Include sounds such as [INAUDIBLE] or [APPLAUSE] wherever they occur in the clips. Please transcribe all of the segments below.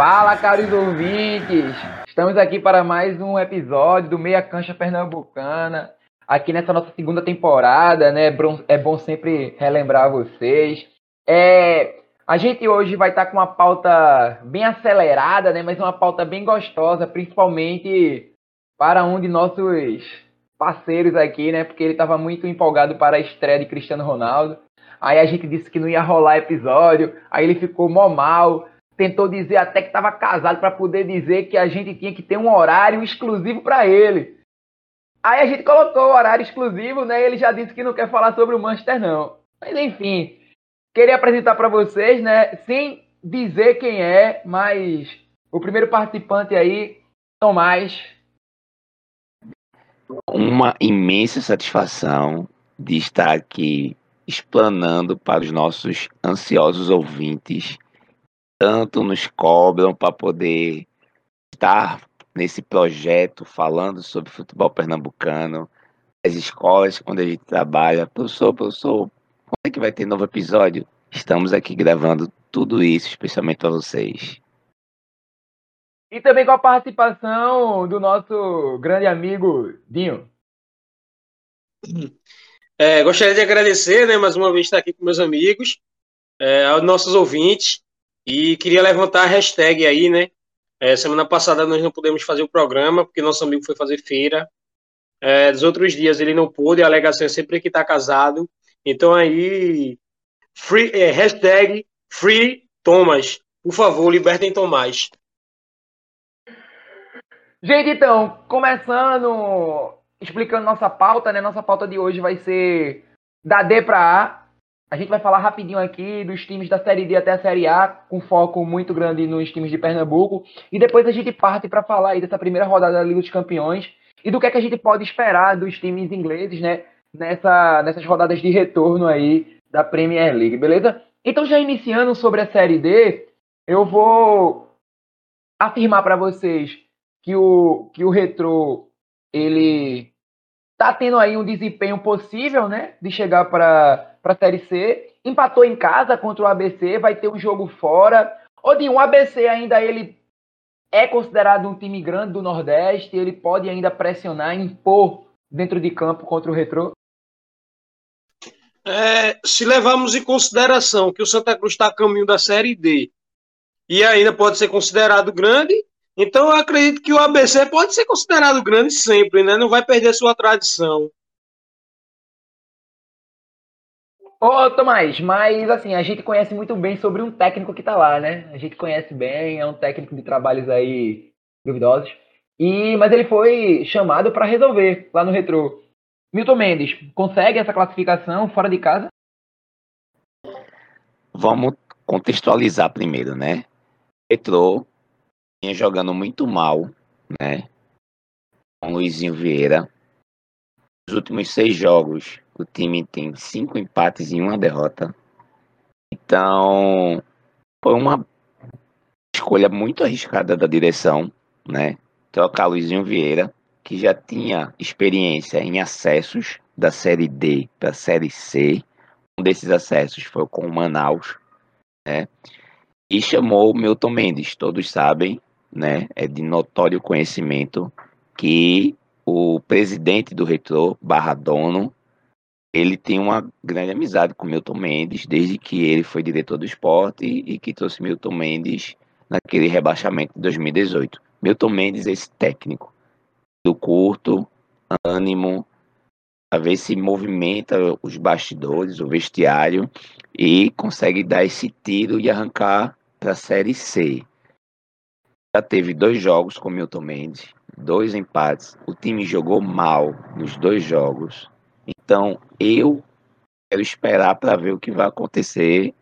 Fala, caros ouvintes! Estamos aqui para mais um episódio do Meia Cancha Pernambucana. Aqui nessa nossa segunda temporada, né? É bom sempre relembrar vocês. É, a gente hoje vai estar com uma pauta bem acelerada, né? Mas uma pauta bem gostosa, principalmente para um de nossos parceiros aqui, né? Porque ele estava muito empolgado para a estreia de Cristiano Ronaldo. Aí a gente disse que não ia rolar episódio, aí ele ficou mó mal, tentou dizer até que estava casado para poder dizer que a gente tinha que ter um horário exclusivo para ele. Aí a gente colocou o horário exclusivo, né? Ele já disse que não quer falar sobre o Manchester não. Mas enfim, queria apresentar para vocês, né, sem dizer quem é, mas o primeiro participante aí, Tomás. Uma imensa satisfação de estar aqui explanando para os nossos ansiosos ouvintes, tanto nos cobram para poder estar nesse projeto falando sobre futebol pernambucano, as escolas onde a gente trabalha. Professor, professor, quando é que vai ter novo episódio? Estamos aqui gravando tudo isso, especialmente para vocês. E também com a participação do nosso grande amigo Dinho. É, gostaria de agradecer, né, mais uma vez estar aqui com meus amigos, é, aos nossos ouvintes, e queria levantar a hashtag aí, né? É, semana passada nós não pudemos fazer o programa, porque nosso amigo foi fazer feira. É, dos outros dias ele não pôde, a alegação é sempre que está casado. Então aí, free, é, hashtag Free Thomas. Por favor, libertem Tomás. Gente, então, começando explicando nossa pauta, né? Nossa pauta de hoje vai ser da D para A. A gente vai falar rapidinho aqui dos times da Série D até a Série A, com foco muito grande nos times de Pernambuco. E depois a gente parte para falar aí dessa primeira rodada da Liga dos Campeões e do que, é que a gente pode esperar dos times ingleses, né? Nessa, nessas rodadas de retorno aí da Premier League, beleza? Então, já iniciando sobre a Série D, eu vou afirmar para vocês que o, que o Retro ele tá tendo aí um desempenho possível, né, de chegar para a Série C. Empatou em casa contra o ABC, vai ter um jogo fora. Odinho, o ABC ainda ele é considerado um time grande do Nordeste, ele pode ainda pressionar, impor dentro de campo contra o Retrô? É, se levarmos em consideração que o Santa Cruz está a caminho da Série D e ainda pode ser considerado grande, então eu acredito que o ABC pode ser considerado grande sempre, né? Não vai perder sua tradição. Ô, Tomás, mas assim, a gente conhece muito bem sobre um técnico que tá lá, né? A gente conhece bem, é um técnico de trabalhos aí duvidosos. E, mas ele foi chamado para resolver lá no Retro. Milton Mendes, consegue essa classificação fora de casa? Vamos contextualizar primeiro, né? Retro vinha jogando muito mal, né? Com Luizinho Vieira. Nos últimos seis jogos, o time tem cinco empates e uma derrota. Então, foi uma escolha muito arriscada da direção, né? Trocar Luizinho Vieira, que já tinha experiência em acessos da Série D para a Série C. Um desses acessos foi com o Manaus, né? E chamou o Milton Mendes, todos sabem, né, é de notório conhecimento que o presidente do Retro, barra dono, ele tem uma grande amizade com Milton Mendes, desde que ele foi diretor do esporte e, que trouxe Milton Mendes naquele rebaixamento de 2018. Milton Mendes é esse técnico do curto, ânimo, a ver se movimenta os bastidores, o vestiário e consegue dar esse tiro e arrancar para a Série C já teve dois jogos com Milton Mendes, dois empates. O time jogou mal nos dois jogos. Então, eu quero esperar para ver o que vai acontecer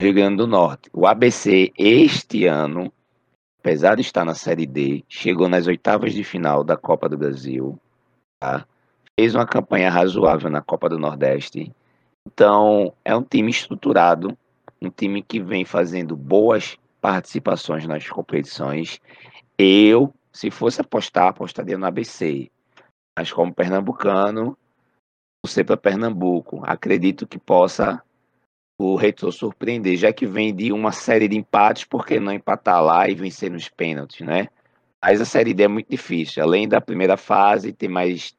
no Rio Grande do Norte. O ABC, este ano, apesar de estar na Série D, chegou nas oitavas de final da Copa do Brasil. Tá? Fez uma campanha razoável na Copa do Nordeste. Então, é um time estruturado, um time que vem fazendo boas participações nas competições. Eu, se fosse apostar, apostaria no ABC. Mas como pernambucano, você para Pernambuco. Acredito que possa o Retro surpreender, já que vem de uma série de empates, por que não empatar lá e vencer nos pênaltis, né? Mas a Série D é muito difícil. Além da primeira fase, tem mais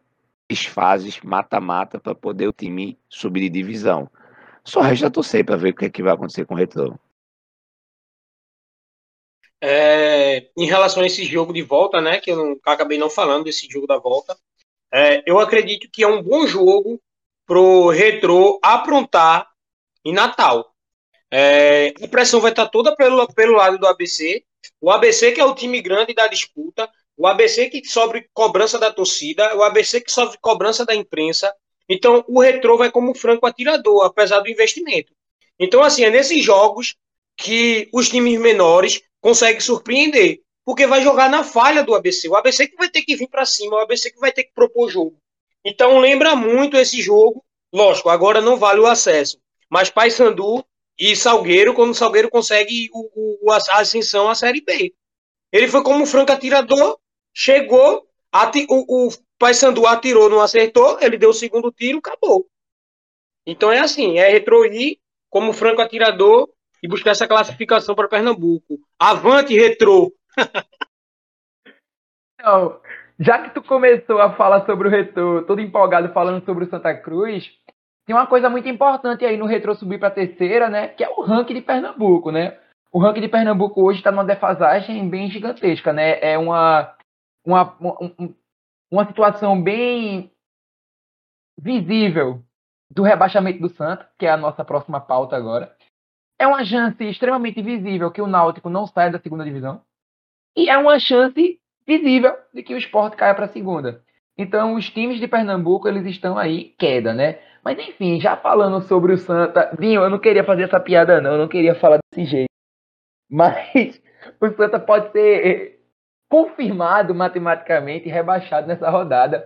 três fases mata-mata para poder o time subir de divisão. Só resta torcer para ver o que, é que vai acontecer com o Retro. É, em relação a esse jogo de volta, né, que eu não, acabei não falando desse jogo da volta, é, eu acredito que é um bom jogo pro Retro aprontar em Natal. É, a pressão vai estar toda pelo, pelo lado do ABC. O ABC, que é o time grande da disputa, o ABC que sofre cobrança da torcida, o ABC que sofre cobrança da imprensa. Então, o Retro vai como franco atirador, apesar do investimento. Então, assim, é nesses jogos que os times menores conseguem surpreender, porque vai jogar na falha do ABC. O ABC que vai ter que vir para cima, o ABC que vai ter que propor jogo. Então, lembra muito esse jogo. Lógico, agora não vale o acesso, mas Paysandu e Salgueiro, quando o Salgueiro consegue o, o, a ascensão à Série B. Ele foi como franco atirador, chegou, ati, o, o Paysandu atirou, não acertou, ele deu o segundo tiro, acabou. Então é assim, é retroir como franco atirador e buscar essa classificação para Pernambuco. Avante, retrô! Não, já que tu começou a falar sobre o retrô, todo empolgado falando sobre o Santa Cruz, tem uma coisa muito importante aí no retrô subir para terceira, né? Que é o ranking de Pernambuco, né? O ranking de Pernambuco hoje está numa defasagem bem gigantesca, né? É uma, uma, uma, uma situação bem visível do rebaixamento do Santa, que é a nossa próxima pauta agora. É uma chance extremamente visível que o Náutico não saia da segunda divisão. E é uma chance visível de que o esporte caia para a segunda. Então, os times de Pernambuco, eles estão aí queda, né? Mas enfim, já falando sobre o Santa. Vinho, eu não queria fazer essa piada, não. Eu não queria falar desse jeito. Mas [LAUGHS] o Santa pode ser eh, confirmado matematicamente rebaixado nessa rodada.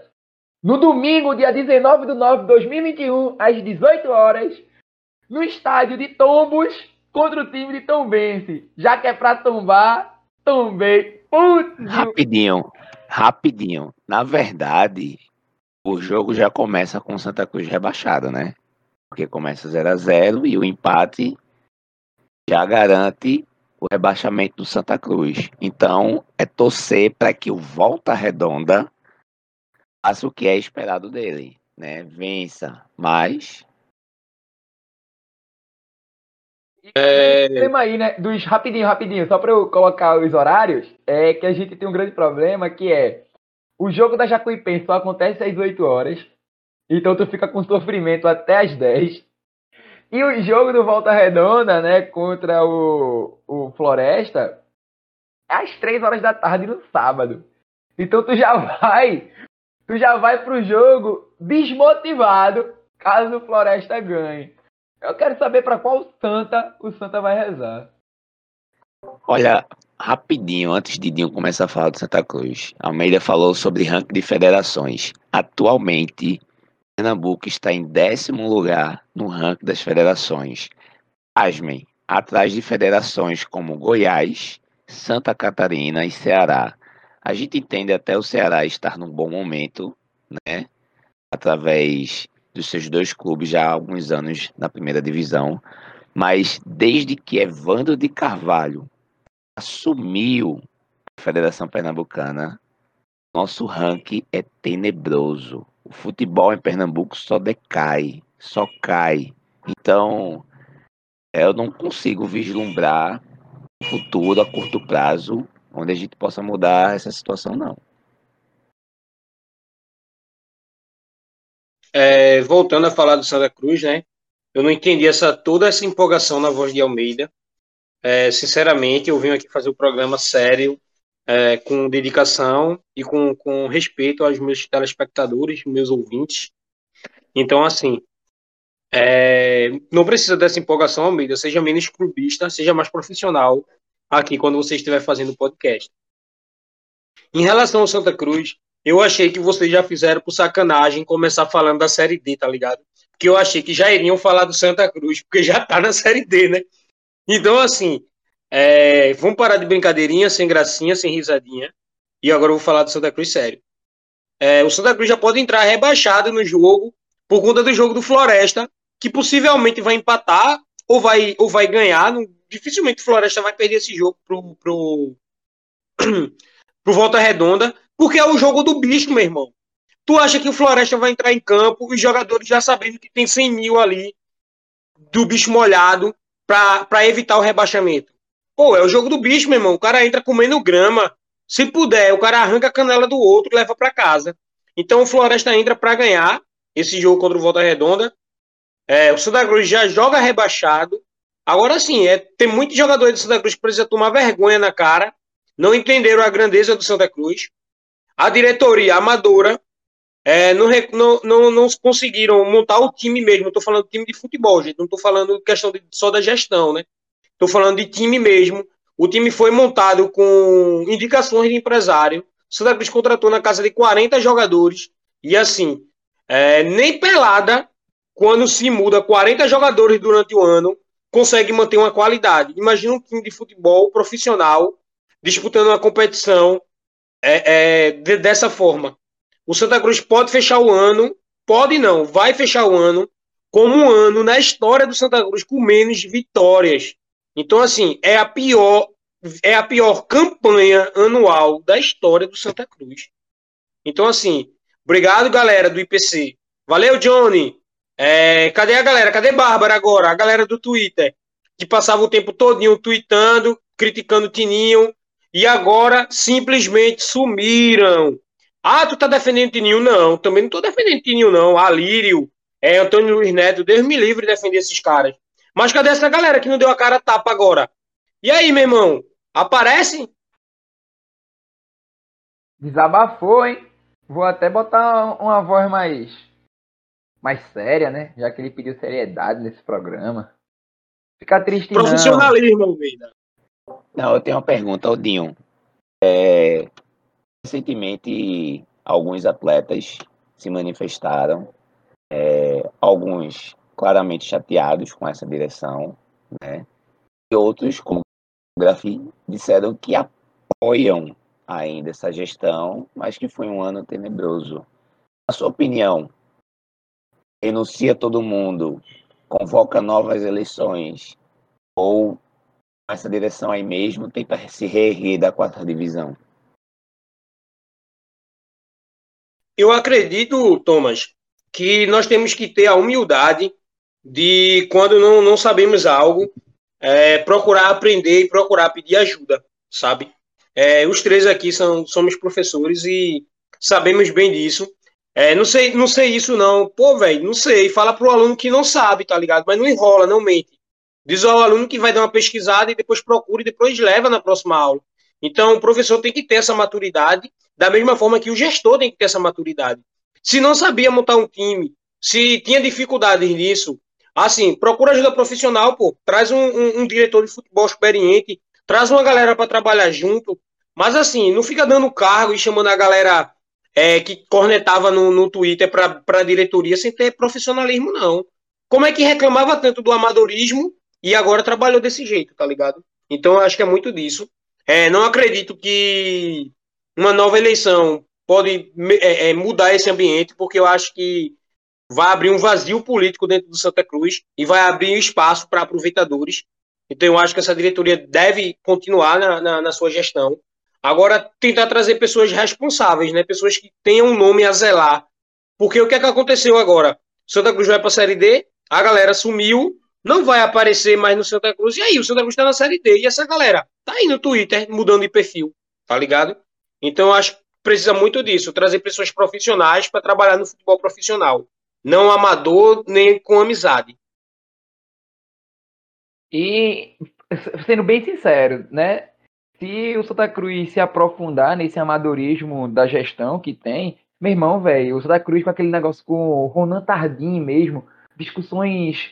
No domingo, dia 19 de nove de 2021, às 18 horas, no estádio de Tombos, contra o time de Tombense. Já que é pra tombar, tombei. Putz, rapidinho, rapidinho. Na verdade, o jogo já começa com Santa Cruz rebaixado, né? Porque começa 0 a 0 e o empate já garante o rebaixamento do Santa Cruz. Então, é torcer para que o Volta Redonda faça o que é esperado dele, né? Vença, mas é... O problema aí, né, dos rapidinho, rapidinho, só para eu colocar os horários, é que a gente tem um grande problema que é o jogo da Jacuipense só acontece às 8 horas. Então tu fica com sofrimento até às 10. E o jogo do Volta Redonda, né, contra o, o Floresta, é às 3 horas da tarde no sábado. Então tu já vai, tu já vai pro jogo desmotivado caso o Floresta ganhe. Eu quero saber para qual santa o Santa vai rezar. Olha, rapidinho, antes de Dinho começar a falar do Santa Cruz, Almeida falou sobre ranking de federações. Atualmente, Pernambuco está em décimo lugar no ranking das federações. Asmem, atrás de federações como Goiás, Santa Catarina e Ceará. A gente entende até o Ceará estar num bom momento, né? Através dos seus dois clubes já há alguns anos na primeira divisão. Mas desde que Evandro de Carvalho assumiu a Federação Pernambucana, nosso ranking é tenebroso. O futebol em Pernambuco só decai, só cai. Então, eu não consigo vislumbrar um futuro a curto prazo onde a gente possa mudar essa situação, não. É, voltando a falar do Santa Cruz, né? Eu não entendi essa toda essa empolgação na voz de Almeida. É, sinceramente, eu vim aqui fazer o um programa sério, é, com dedicação e com, com respeito aos meus telespectadores, meus ouvintes. Então, assim, é, não precisa dessa empolgação, Almeida. Seja menos clubista, seja mais profissional aqui quando você estiver fazendo podcast. Em relação ao Santa Cruz, eu achei que vocês já fizeram por sacanagem começar falando da Série D, tá ligado? Porque eu achei que já iriam falar do Santa Cruz, porque já tá na Série D, né? Então, assim, é, vamos parar de brincadeirinha, sem gracinha, sem risadinha. E agora eu vou falar do Santa Cruz sério. É, o Santa Cruz já pode entrar rebaixado no jogo por conta do jogo do Floresta, que possivelmente vai empatar ou vai, ou vai ganhar. Não, dificilmente o Floresta vai perder esse jogo pro, pro, [CLEARS THROAT] pro Volta Redonda, porque é o jogo do bicho, meu irmão. Tu acha que o Floresta vai entrar em campo, os jogadores já sabendo que tem 100 mil ali do bicho molhado para evitar o rebaixamento? Pô, é o jogo do bicho, meu irmão. O cara entra comendo grama. Se puder, o cara arranca a canela do outro e leva para casa. Então o Floresta entra para ganhar esse jogo contra o Volta Redonda. É, o Santa Cruz já joga rebaixado. Agora sim, é, tem muitos jogadores do Santa Cruz que precisam tomar vergonha na cara. Não entenderam a grandeza do Santa Cruz. A diretoria amadora é, não, não, não, não, conseguiram montar o time mesmo. Estou falando time de futebol, gente. Não estou falando questão de, só da gestão, né? Estou falando de time mesmo. O time foi montado com indicações de empresário. Santa Cruz contratou na casa de 40 jogadores. E assim, é, nem pelada, quando se muda 40 jogadores durante o ano, consegue manter uma qualidade. Imagina um time de futebol profissional disputando uma competição é, é, de, dessa forma. O Santa Cruz pode fechar o ano, pode não, vai fechar o ano como um ano na história do Santa Cruz com menos vitórias. Então, assim, é a pior, é a pior campanha anual da história do Santa Cruz. Então, assim, obrigado, galera do IPC. Valeu, Johnny. É, cadê a galera? Cadê Bárbara agora? A galera do Twitter, que passava o tempo todinho tweetando, criticando o Tininho, e agora simplesmente sumiram. Ah, tu tá defendendo Tininho? Não, também não tô defendendo Tininho, não. Alírio, é, Antônio Luiz Neto, Deus me livre de defender esses caras. Mas cadê essa galera que não deu a cara a tapa agora? E aí, meu irmão? Aparece? Desabafou, hein? Vou até botar uma voz mais mais séria, né? Já que ele pediu seriedade nesse programa. Fica triste Profissionalismo, Almeida. Não, eu tenho uma pergunta, Odinho. É, recentemente, alguns atletas se manifestaram, é, alguns claramente chateados com essa direção, né? E outros, como o Grafi, disseram que apoiam ainda essa gestão, mas que foi um ano tenebroso. A sua opinião, renuncia todo mundo, convoca novas eleições, ou essa direção aí mesmo tenta se reerguer da quarta divisão? Eu acredito, Thomas, que nós temos que ter a humildade de, quando não, não sabemos algo, é, procurar aprender e procurar pedir ajuda, sabe? É, os três aqui são, somos professores e sabemos bem disso. É, não sei, não sei isso não. Pô, velho, não sei. Fala pro aluno que não sabe, tá ligado? Mas não enrola, não mente. Diz ao aluno que vai dar uma pesquisada e depois procura e depois leva na próxima aula. Então, o professor tem que ter essa maturidade, da mesma forma que o gestor tem que ter essa maturidade. Se não sabia montar um time, se tinha dificuldades nisso, assim, procura ajuda profissional, pô. Traz um, um, um diretor de futebol experiente, traz uma galera para trabalhar junto. Mas assim, não fica dando cargo e chamando a galera é, que cornetava no, no Twitter para a diretoria sem ter profissionalismo, não. Como é que reclamava tanto do amadorismo e agora trabalhou desse jeito, tá ligado? Então eu acho que é muito disso. É, não acredito que uma nova eleição pode é, é, mudar esse ambiente, porque eu acho que vai abrir um vazio político dentro do Santa Cruz e vai abrir espaço para aproveitadores. Então eu acho que essa diretoria deve continuar na, na, na, sua gestão. Agora, tentar trazer pessoas responsáveis, né? pessoas que tenham um nome a zelar. Porque o que é que aconteceu agora? Santa Cruz vai para a Série D, a galera sumiu, não vai aparecer mais no Santa Cruz. E aí, o Santa Cruz está na Série D. E essa galera tá aí no Twitter mudando de perfil, tá ligado? Então, eu acho que precisa muito disso, trazer pessoas profissionais para trabalhar no futebol profissional. Não amador, nem com amizade. E, sendo bem sincero, né? Se o Santa Cruz se aprofundar nesse amadorismo da gestão que tem, meu irmão, velho, o Santa Cruz com aquele negócio com o Ronan Tardim mesmo, discussões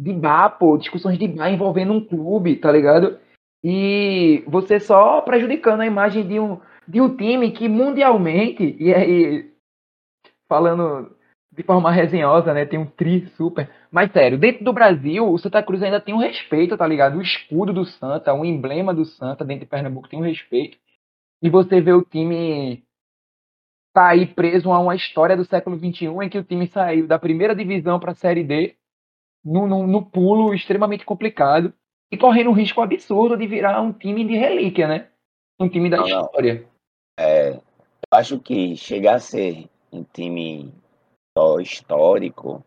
de bar, pô, discussões de bar envolvendo um clube, tá ligado? E você só prejudicando a imagem de um, de um time que mundialmente, e aí, falando de forma resenhosa, né, tem um tri super. Mas sério, dentro do Brasil, o Santa Cruz ainda tem um respeito, tá ligado? O escudo do Santa, o emblema do Santa dentro de Pernambuco tem um respeito. E você vê o time tá aí preso a uma história do século XXI em que o time saiu da primeira divisão para a Série D no, no, no pulo extremamente complicado e correndo um risco absurdo de virar um time de relíquia, né? Um time da não, história. Não. É, eu acho que chegar a ser um time só histórico,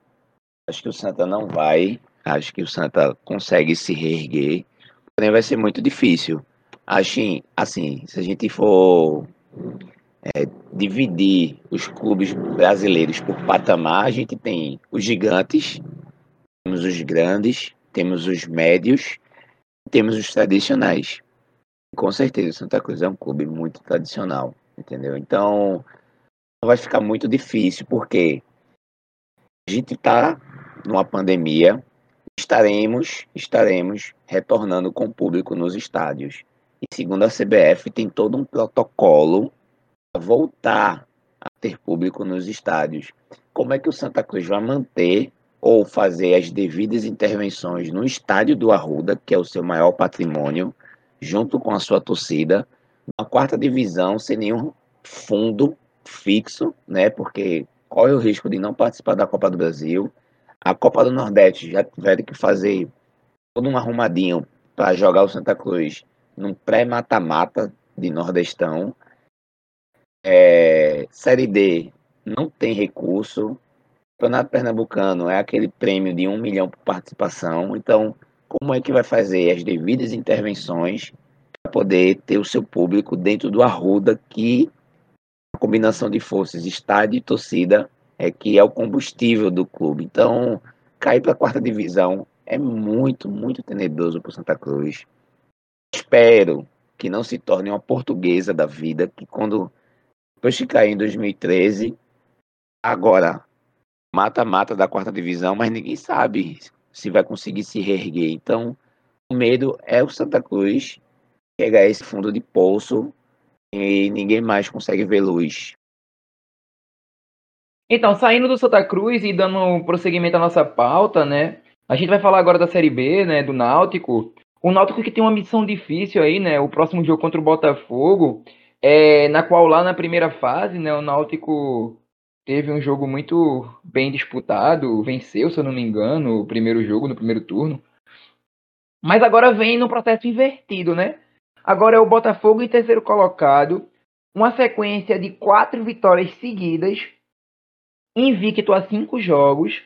acho que o Santa não vai. Acho que o Santa consegue se reerguer, porém vai ser muito difícil. Acho assim, se a gente for é, dividir os clubes brasileiros por patamar, a gente tem os gigantes, temos os grandes, temos os médios, temos os tradicionais. Com certeza, o Santa Cruz é um clube muito tradicional, entendeu? Então, vai ficar muito difícil, porque a gente está numa pandemia, estaremos, estaremos retornando com o público nos estádios. E segundo a CBF, tem todo um protocolo para voltar a ter público nos estádios. Como é que o Santa Cruz vai manter ou fazer as devidas intervenções no estádio do Arruda, que é o seu maior patrimônio, junto com a sua torcida, na quarta divisão, sem nenhum fundo fixo, né? Porque corre o risco de não participar da Copa do Brasil. A Copa do Nordeste já tiveram que fazer todo um arrumadinho para jogar o Santa Cruz num pré-mata-mata de Nordestão. É, série D não tem recurso, Campeonato Pernambucano é aquele prêmio de um milhão por participação. Então, como é que vai fazer as devidas intervenções para poder ter o seu público dentro do Arruda, que a combinação de forças, estádio e torcida, é que é o combustível do clube. Então, cair para a quarta divisão é muito, muito tenebroso para Santa Cruz. Espero que não se torne uma portuguesa da vida, que quando depois de cair em 2013, agora mata-mata da quarta divisão, mas ninguém sabe se vai conseguir se reerguer. Então, o medo é o Santa Cruz chegar a esse fundo de poço e ninguém mais consegue ver luz. Então, saindo do Santa Cruz e dando prosseguimento à nossa pauta, né? A gente vai falar agora da Série B, né? Do Náutico. O Náutico que tem uma missão difícil aí, né? O próximo jogo contra o Botafogo, é, na qual lá na primeira fase, né? O Náutico teve um jogo muito bem disputado, venceu, se eu não me engano, o primeiro jogo no primeiro turno. Mas agora vem no processo invertido, né? Agora é o Botafogo em terceiro colocado, uma sequência de quatro vitórias seguidas, invicto a cinco jogos.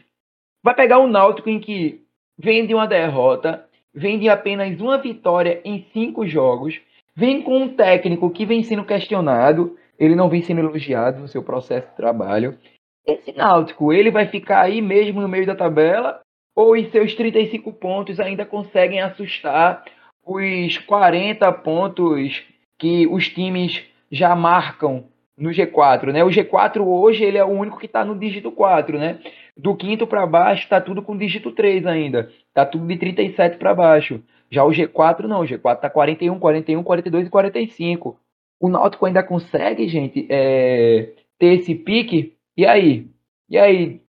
Vai pegar o Náutico em que vem de uma derrota, vem de apenas uma vitória em cinco jogos, vem com um técnico que vem sendo questionado, ele não vem sendo elogiado no seu processo de trabalho. Esse Náutico, ele vai ficar aí mesmo no meio da tabela ou em seus 35 pontos ainda conseguem assustar os 40 pontos que os times já marcam no G4, né? O G4 hoje ele é o único que está no dígito 4, né? Do quinto para baixo está tudo com dígito 3 ainda. Está tudo de 37 para baixo. Já o G4 não, o G4 está 41, 41, 42 e 45 o Náutico ainda consegue, gente, é, ter esse pique. E aí? E aí?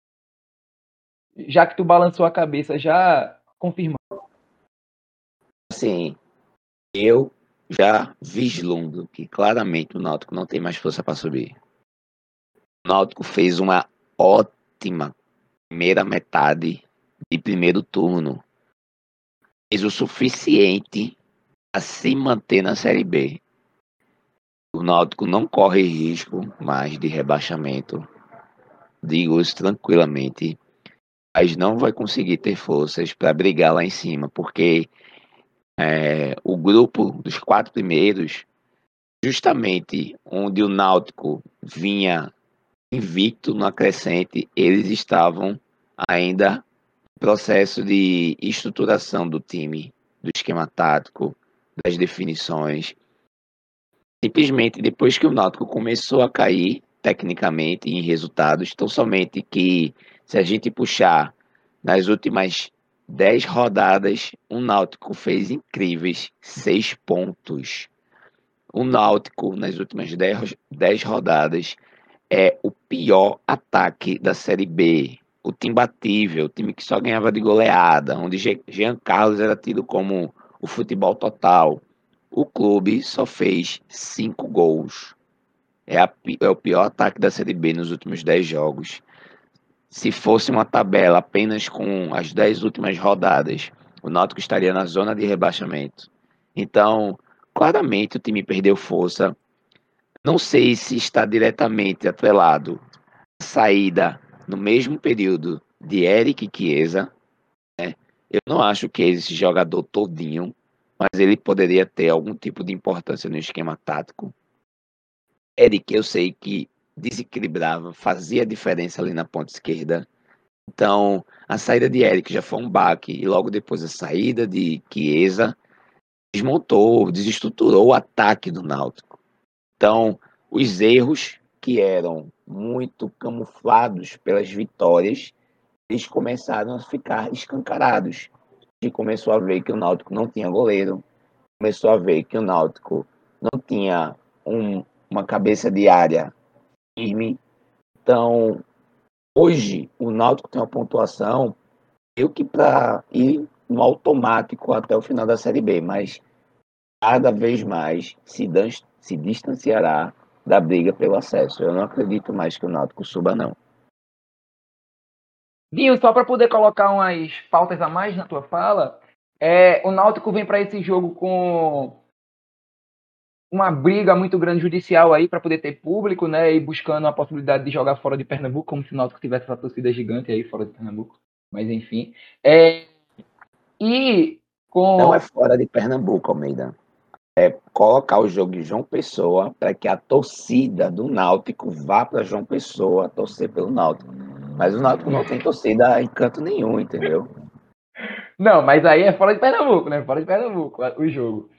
Já que tu balançou a cabeça, já confirmou? Sim, eu já vislumbro que claramente o Náutico não tem mais força para subir. O Náutico fez uma ótima primeira metade de primeiro turno. Fez o suficiente a se manter na Série B. O Náutico não corre risco mais de rebaixamento. Digo isso tranquilamente. Mas não vai conseguir ter forças para brigar lá em cima, porque é, o grupo dos quatro primeiros, justamente onde o Náutico vinha invicto na crescente, eles estavam ainda em processo de estruturação do time, do esquema tático, das definições. Simplesmente depois que o Náutico começou a cair tecnicamente em resultados, tão somente que se a gente puxar nas últimas 10 rodadas, o Náutico fez incríveis 6 pontos. O Náutico, nas últimas 10, 10 rodadas, é o pior ataque da Série B. O time batível, o time que só ganhava de goleada, onde Jean Carlos era tido como o futebol total. O clube só fez cinco gols. É, a, é o pior ataque da Série B nos últimos dez jogos. se fosse uma tabela apenas com as 10 últimas rodadas, o Náutico estaria na zona de rebaixamento. Então, claramente o time perdeu força. Não sei se está diretamente atrelado à saída no mesmo período de Eric Chiesa. Né? Eu não acho que esse jogador todinho, mas ele poderia ter algum tipo de importância no esquema tático. Eric, eu sei que desequilibrava, fazia diferença ali na ponta esquerda. Então, a saída de Eric já foi um baque, e logo depois a saída de Chiesa desmontou, desestruturou o ataque do Náutico. Então, os erros que eram muito camuflados pelas vitórias, eles começaram a ficar escancarados. Começou a ver que o Náutico não tinha goleiro, começou a ver que o Náutico não tinha um, uma cabeça de área firme. Então, hoje, o Náutico tem uma pontuação, eu que para ir no automático até o final da Série B, mas cada vez mais se, se distanciará da briga pelo acesso. Eu não acredito mais que o Náutico suba, não. Dinho, só para poder colocar umas pautas a mais na tua fala, é, o Náutico vem para esse jogo com uma briga muito grande judicial aí para poder ter público, né? E buscando a possibilidade de jogar fora de Pernambuco, como se o Náutico tivesse essa torcida gigante aí fora de Pernambuco. Mas enfim. É... E com. Não é fora de Pernambuco, Almeida. É colocar o jogo em João Pessoa para que a torcida do Náutico vá para João Pessoa torcer pelo Náutico. Mas o Náutico não tem torcida em canto nenhum, entendeu? Não, mas aí é fora de Pernambuco, né? Fora de Pernambuco o jogo.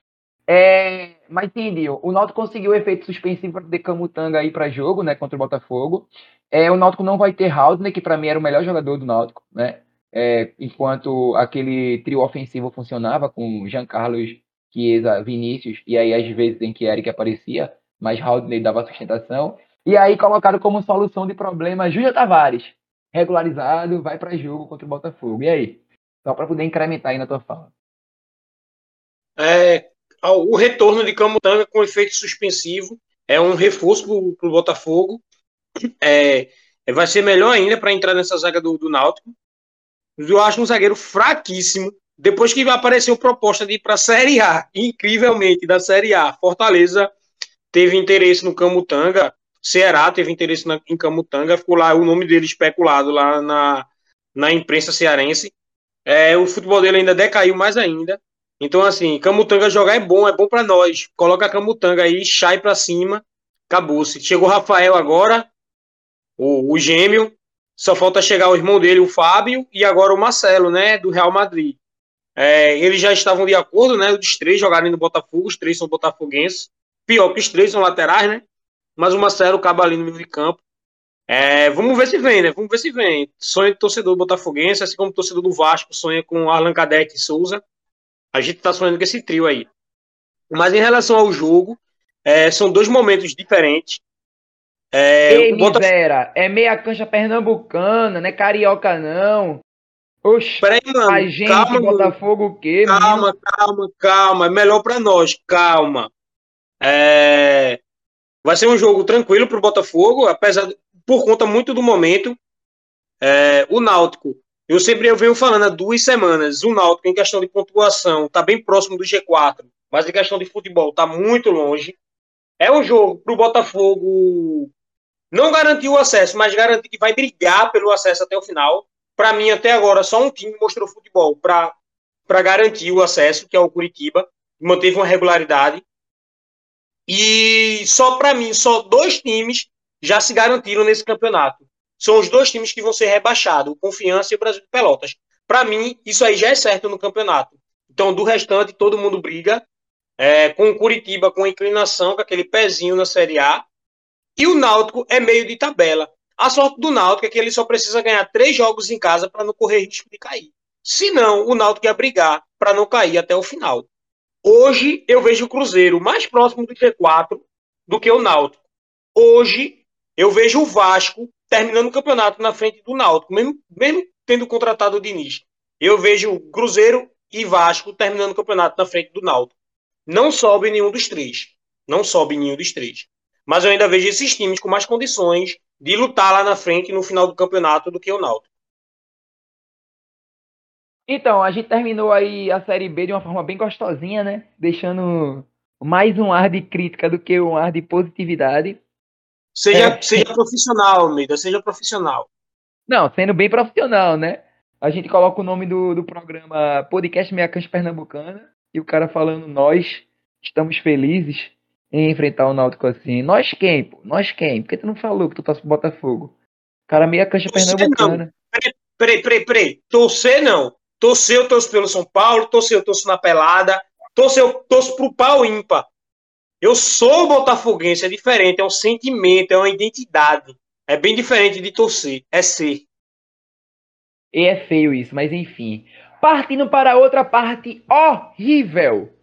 É, mas entendi. O Náutico conseguiu o efeito suspensivo de Camutanga aí para jogo, né, contra o Botafogo. É, o Náutico não vai ter Haldner, que para mim era o melhor jogador do Náutico, né? É, enquanto aquele trio ofensivo funcionava com Jean Carlos, Chiesa, Vinícius e aí às vezes em que Eric aparecia, mas Haldner dava sustentação. E aí colocaram como solução de problema Júlia Tavares, regularizado, vai para jogo contra o Botafogo. E aí? Só para poder incrementar aí na tua fala. É, o retorno de Camutanga com efeito suspensivo é um reforço para o Botafogo. É, vai ser melhor ainda para entrar nessa zaga do, do Náutico. Eu acho um zagueiro fraquíssimo. Depois que apareceu proposta de ir para a Série A, incrivelmente, da Série A, Fortaleza teve interesse no Camutanga, Ceará teve interesse na, em Camutanga, ficou lá o nome dele especulado lá na, na imprensa cearense. É, o futebol dele ainda decaiu mais ainda. Então, assim, Camutanga jogar é bom, é bom para nós. Coloca Camutanga aí, chai para cima, acabou-se. Chegou o Rafael agora, o, o gêmeo, só falta chegar o irmão dele, o Fábio, e agora o Marcelo, né, do Real Madrid. É, eles já estavam de acordo, né, os três jogarem no Botafogo, os três são botafoguenses. Pior que os três são laterais, né, mas o Marcelo acaba ali no meio de campo. É, vamos ver se vem, né, vamos ver se vem. Sonho de torcedor botafoguense, assim como torcedor do Vasco, sonha com Arlan Cadete e Souza. A gente está sonhando com esse trio aí. Mas em relação ao jogo, é, são dois momentos diferentes. É, Ei, Bota... misera, é meia cancha pernambucana, não é carioca não. Oxe, Peraí, mano, a gente calma, Botafogo o quê? Calma, menino? calma, calma. É melhor para nós, calma. É... Vai ser um jogo tranquilo para o Botafogo, apesar por conta muito do momento. É... O Náutico eu sempre eu venho falando há duas semanas, o Náutico em questão de pontuação está bem próximo do G4, mas em questão de futebol está muito longe. É um jogo para o Botafogo não garantir o acesso, mas garantir que vai brigar pelo acesso até o final. Para mim, até agora, só um time mostrou futebol para garantir o acesso, que é o Curitiba, manteve uma regularidade. E só para mim, só dois times já se garantiram nesse campeonato são os dois times que vão ser rebaixados, o Confiança e o Brasil de Pelotas. Para mim, isso aí já é certo no campeonato. Então, do restante, todo mundo briga. É, com o Curitiba com inclinação, com aquele pezinho na Série A. E o Náutico é meio de tabela. A sorte do Náutico é que ele só precisa ganhar três jogos em casa para não correr risco de cair. Se não, o Náutico ia brigar para não cair até o final. Hoje eu vejo o Cruzeiro mais próximo do G4 do que o Náutico. Hoje eu vejo o Vasco terminando o campeonato na frente do Náutico, mesmo, mesmo tendo contratado o Diniz. Eu vejo Cruzeiro e Vasco terminando o campeonato na frente do Náutico. Não sobe nenhum dos três. Não sobe nenhum dos três. Mas eu ainda vejo esses times com mais condições de lutar lá na frente no final do campeonato do que o Náutico. Então, a gente terminou aí a Série B de uma forma bem gostosinha, né? Deixando mais um ar de crítica do que um ar de positividade. Seja, é. seja profissional, Almeida, seja profissional. Não, sendo bem profissional, né? A gente coloca o nome do, do programa Podcast Meia Cancha Pernambucana e o cara falando nós estamos felizes em enfrentar o Náutico assim. Nós quem, pô? Nós quem? Por que tu não falou que tu torce pro Botafogo? Cara, meia cancha Torcer pernambucana. Peraí, peraí, peraí. Torcer não. Torcer eu torço pelo São Paulo, torcer eu torço na pelada, torcer eu torço pro pau ímpar. Eu sou botafoguense, é diferente, é um sentimento, é uma identidade. É bem diferente de torcer, é ser. E é feio isso, mas enfim. Partindo para outra parte horrível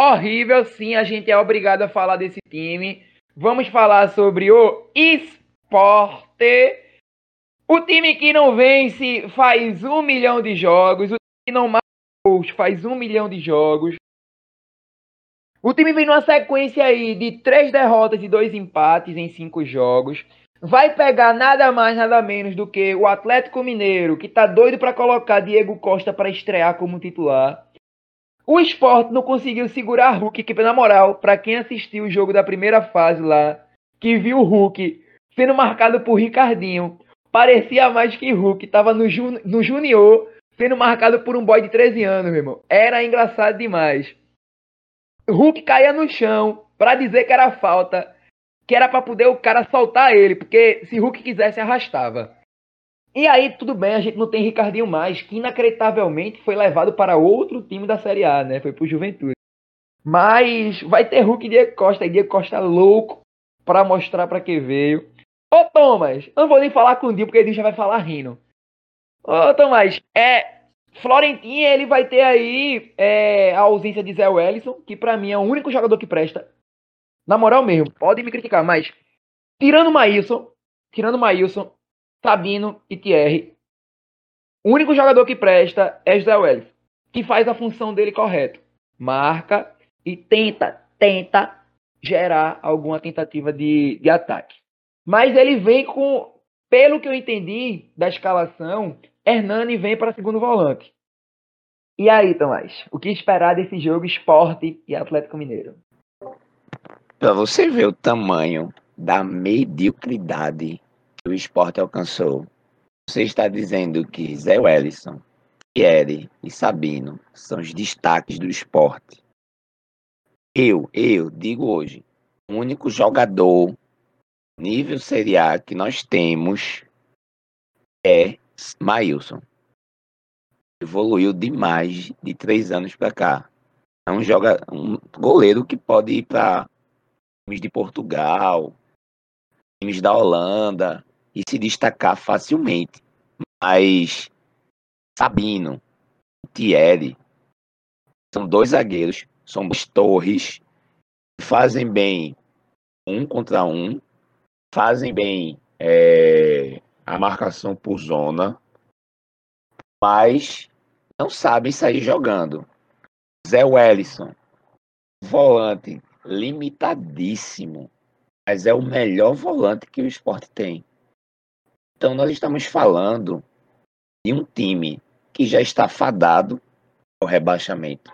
horrível, sim, a gente é obrigado a falar desse time. Vamos falar sobre o esporte. O time que não vence faz um milhão de jogos. O que não marca faz um milhão de jogos. O time vem numa sequência aí de três derrotas e dois empates em cinco jogos. Vai pegar nada mais, nada menos do que o Atlético Mineiro, que tá doido para colocar Diego Costa para estrear como titular. O esporte não conseguiu segurar Hulk, que, na moral, para quem assistiu o jogo da primeira fase lá, que viu o Hulk sendo marcado por Ricardinho, parecia mais que Hulk estava no, jun no Junior sendo marcado por um boy de 13 anos, meu irmão. Era engraçado demais. Hulk caía no chão para dizer que era falta, que era para poder o cara soltar ele, porque se Hulk quisesse arrastava. E aí, tudo bem, a gente não tem Ricardinho mais, que inacreditavelmente foi levado para outro time da Série A, né? Foi pro Juventude. Mas vai ter Hulk e Diego Costa, e Diego Costa louco para mostrar para que veio. Ô, Thomas, eu não vou nem falar com o Dinho, porque ele já vai falar rindo. Ô, Thomas, é. Florentin, ele vai ter aí é, a ausência de Zé Wellison, que para mim é o único jogador que presta. Na moral mesmo, pode me criticar, mas tirando Maílson, tirando Maílson, Sabino e Thierry. O único jogador que presta é José Welles, que faz a função dele correto. Marca e tenta, tenta gerar alguma tentativa de, de ataque. Mas ele vem com, pelo que eu entendi da escalação, Hernani vem para segundo volante. E aí, Tomás, o que esperar desse jogo esporte e Atlético Mineiro? Para você ver o tamanho da mediocridade o esporte alcançou. Você está dizendo que Zé Wellison, Thierry e Sabino são os destaques do esporte. Eu, eu digo hoje, o único jogador nível Série A que nós temos é Maílson. Evoluiu demais de três anos para cá. É um, joga, um goleiro que pode ir para times de Portugal, times da Holanda, e se destacar facilmente. Mas Sabino, Thierry, são dois zagueiros, são torres, fazem bem um contra um, fazem bem é, a marcação por zona, mas não sabem sair jogando. Zé Wellison, volante limitadíssimo, mas é o melhor volante que o esporte tem. Então, nós estamos falando de um time que já está fadado ao rebaixamento.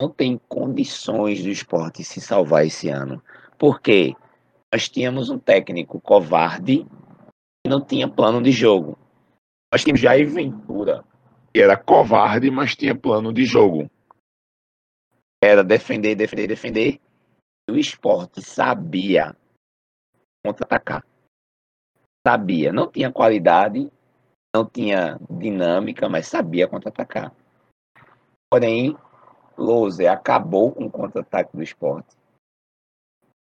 Não tem condições do esporte se salvar esse ano. Porque nós tínhamos um técnico covarde não tinha plano de jogo. Nós tínhamos Jair Ventura, que era covarde, mas tinha plano de jogo. Era defender, defender, defender. E o esporte sabia contra-atacar sabia, não tinha qualidade, não tinha dinâmica, mas sabia contra-atacar. Porém, Louser acabou com o contra-ataque do esporte.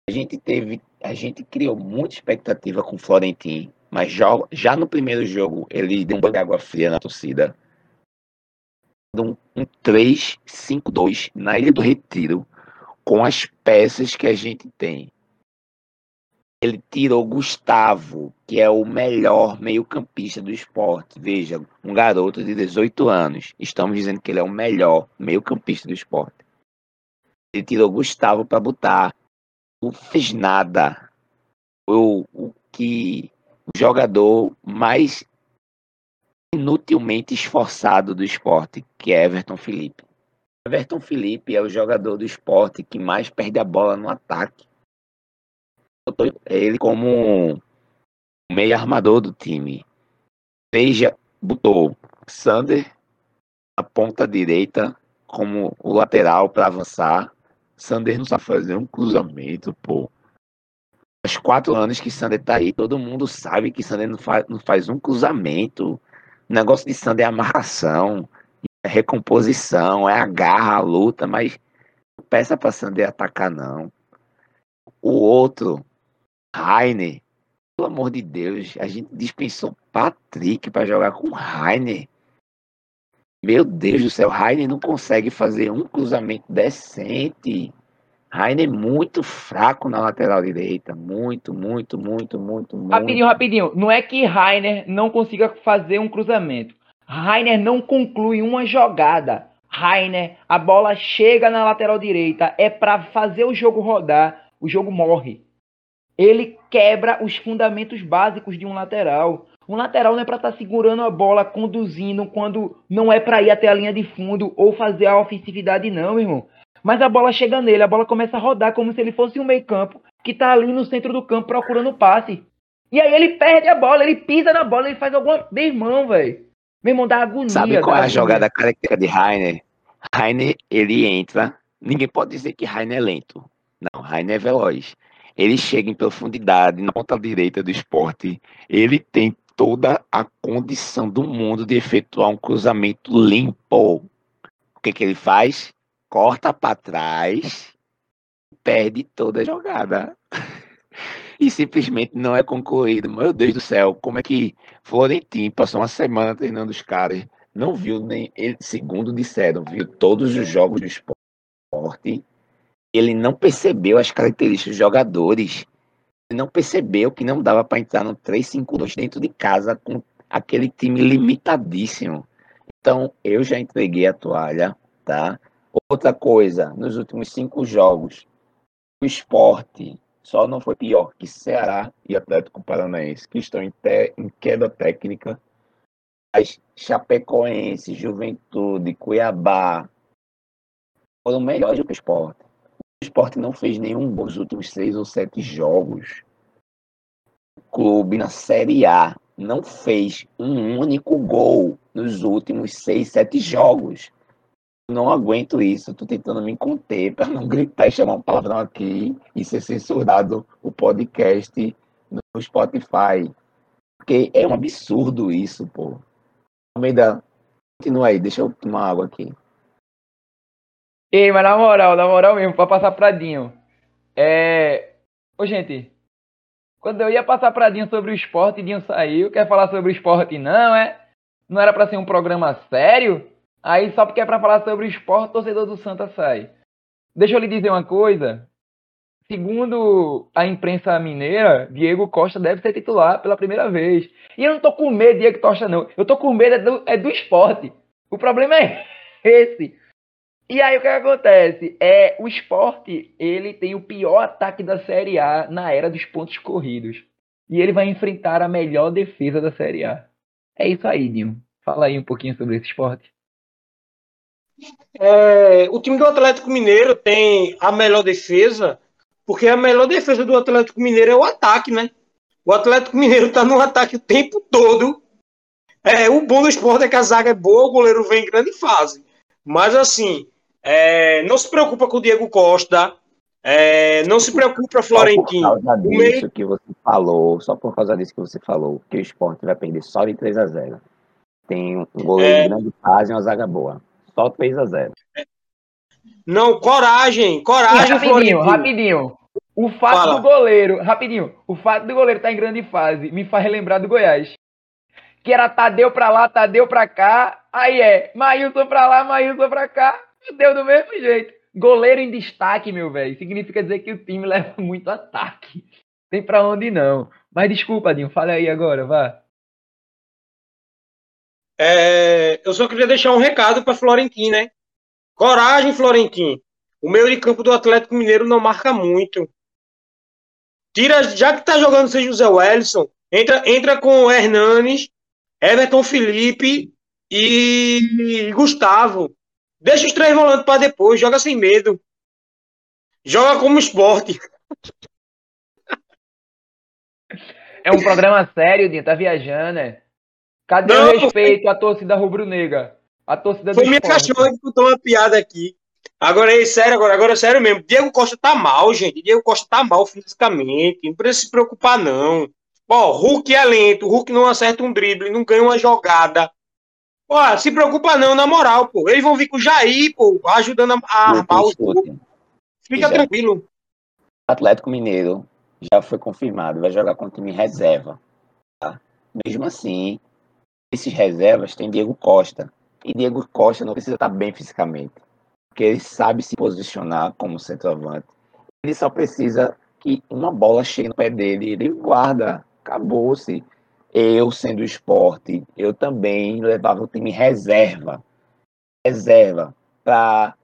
A gente teve, a gente criou muita expectativa com o Florentin, mas já, já no primeiro jogo ele deu um banho de água fria na torcida. Um, um 3-5-2 na Ilha do Retiro, com as peças que a gente tem ele tirou Gustavo, que é o melhor meio-campista do esporte. Veja, um garoto de 18 anos. Estamos dizendo que ele é o melhor meio-campista do esporte. Ele tirou Gustavo para botar. Não fez nada. O, o que o jogador mais inutilmente esforçado do esporte, que é Everton Felipe. Everton Felipe é o jogador do esporte que mais perde a bola no ataque. Ele como meio armador do time. Veja, botou Sander na ponta direita como o lateral para avançar. Sander não sabe fazer um cruzamento, pô. Faz quatro anos que Sander tá aí, todo mundo sabe que Sander não faz, não faz um cruzamento. O negócio de Sander é amarração, é recomposição, é a garra, a luta, mas não peça para Sander atacar, não. O outro, Rainer, pelo amor de Deus, a gente dispensou Patrick para jogar com Rainer. Meu Deus do céu, Rainer não consegue fazer um cruzamento decente. Rainer é muito fraco na lateral direita. Muito, muito, muito, muito, muito. Rapidinho, rapidinho. Não é que Rainer não consiga fazer um cruzamento. Rainer não conclui uma jogada. Rainer, a bola chega na lateral direita. É para fazer o jogo rodar. O jogo morre. Ele quebra os fundamentos básicos de um lateral. Um lateral não é para estar tá segurando a bola, conduzindo quando não é para ir até a linha de fundo ou fazer a ofensividade, não, irmão. Mas a bola chega nele, a bola começa a rodar como se ele fosse um meio-campo que tá ali no centro do campo procurando passe. E aí ele perde a bola, ele pisa na bola, ele faz alguma. Meu irmão, velho. Meu irmão, dá agonia. Sabe qual é a jogada característica de Rainer? Rainer, ele entra. Ninguém pode dizer que Rainer é lento. Não, Rainer é veloz. Ele chega em profundidade, na ponta direita do esporte. Ele tem toda a condição do mundo de efetuar um cruzamento limpo. O que, que ele faz? Corta para trás, perde toda a jogada. e simplesmente não é concluído. Meu Deus do céu, como é que Florentino passou uma semana treinando os caras, não viu nem ele, segundo disseram, viu todos os jogos do esporte. Ele não percebeu as características dos jogadores. Ele não percebeu que não dava para entrar no 3-5-2 dentro de casa com aquele time limitadíssimo. Então, eu já entreguei a toalha, tá? Outra coisa, nos últimos cinco jogos, o esporte só não foi pior que Ceará e Atlético Paranaense, que estão em, em queda técnica. As Chapecoense, Juventude, Cuiabá foram melhores do que o esporte. O esporte não fez nenhum gol nos últimos seis ou sete jogos. O clube na Série A não fez um único gol nos últimos seis, sete jogos não aguento isso, tô tentando me conter para não gritar e chamar um palavrão aqui e ser censurado o podcast no Spotify. Porque é um absurdo isso, pô. Almeida, continua aí, deixa eu tomar água aqui. Ei, mas na moral, na moral mesmo, pra passar pradinho. É. Ô, gente, quando eu ia passar pradinho sobre o esporte, Dinho saiu. Quer falar sobre o esporte, não, é? Não era para ser um programa sério? Aí só porque é para falar sobre o esporte, o torcedor do Santa sai. Deixa eu lhe dizer uma coisa. Segundo a imprensa mineira, Diego Costa deve ser titular pela primeira vez. E eu não tô com medo de Diego Costa, não. Eu tô com medo é do, é do esporte. O problema é esse. E aí o que, acontece? É, o esporte, ele tem o pior ataque da Série A na era dos pontos corridos. E ele vai enfrentar a melhor defesa da Série A. É isso aí, Dinho. Fala aí um pouquinho sobre esse esporte. É, o time do Atlético Mineiro tem a melhor defesa, porque a melhor defesa do Atlético Mineiro é o ataque, né? O Atlético Mineiro tá no ataque o tempo todo. É, o bom do esporte é que a zaga é boa, o goleiro vem em grande fase. Mas assim, é, não se preocupa com o Diego Costa, é, não se preocupa, Florentino. Só por causa disso meio... que você falou, só por causa disso que você falou, que o esporte vai perder só de 3 a 0 Tem um goleiro é... de grande fase e uma zaga boa. Só 3 a 0 Não, coragem, coragem, Rapidinho, rapidinho. O fato Fala. do goleiro, rapidinho, o fato do goleiro estar tá em grande fase me faz lembrar do Goiás. Que era Tadeu pra lá, Tadeu pra cá. Aí é, Maílson pra lá, Maílson pra cá. Deu do mesmo jeito. Goleiro em destaque, meu velho. Significa dizer que o time leva muito ataque. Tem pra onde não. Mas desculpa, Dinho, fala aí agora, vá. É, eu só queria deixar um recado para Florentino, né? Coragem, Florentino. O meio de campo do Atlético Mineiro não marca muito. Tira, já que tá jogando sem José Wellison, Entra, entra com Hernanes, Everton Felipe e Gustavo. Deixa os três volantes para depois, joga sem medo. Joga como esporte. É um programa sério, Dinho, tá viajando, né? Cadê não, o respeito à torcida rubro-negra? A torcida Foi minha cachorra que botou uma piada aqui. Agora, é sério, agora, agora é sério mesmo. Diego Costa tá mal, gente. Diego Costa tá mal fisicamente. Não precisa se preocupar, não. Ó, Hulk é lento. Hulk não acerta um drible, não ganha uma jogada. Ó, se preocupa não, na moral, pô. Eles vão vir com o Jair, pô, ajudando a armar o jogo. Fica já. tranquilo. Atlético Mineiro já foi confirmado, vai jogar com o time reserva. Tá? Mesmo assim, esses reservas tem Diego Costa. E Diego Costa não precisa estar bem fisicamente. Porque ele sabe se posicionar como centroavante. Ele só precisa que uma bola chegue no pé dele, ele guarda. Acabou-se. Eu, sendo esporte, eu também levava o time reserva. Reserva. Para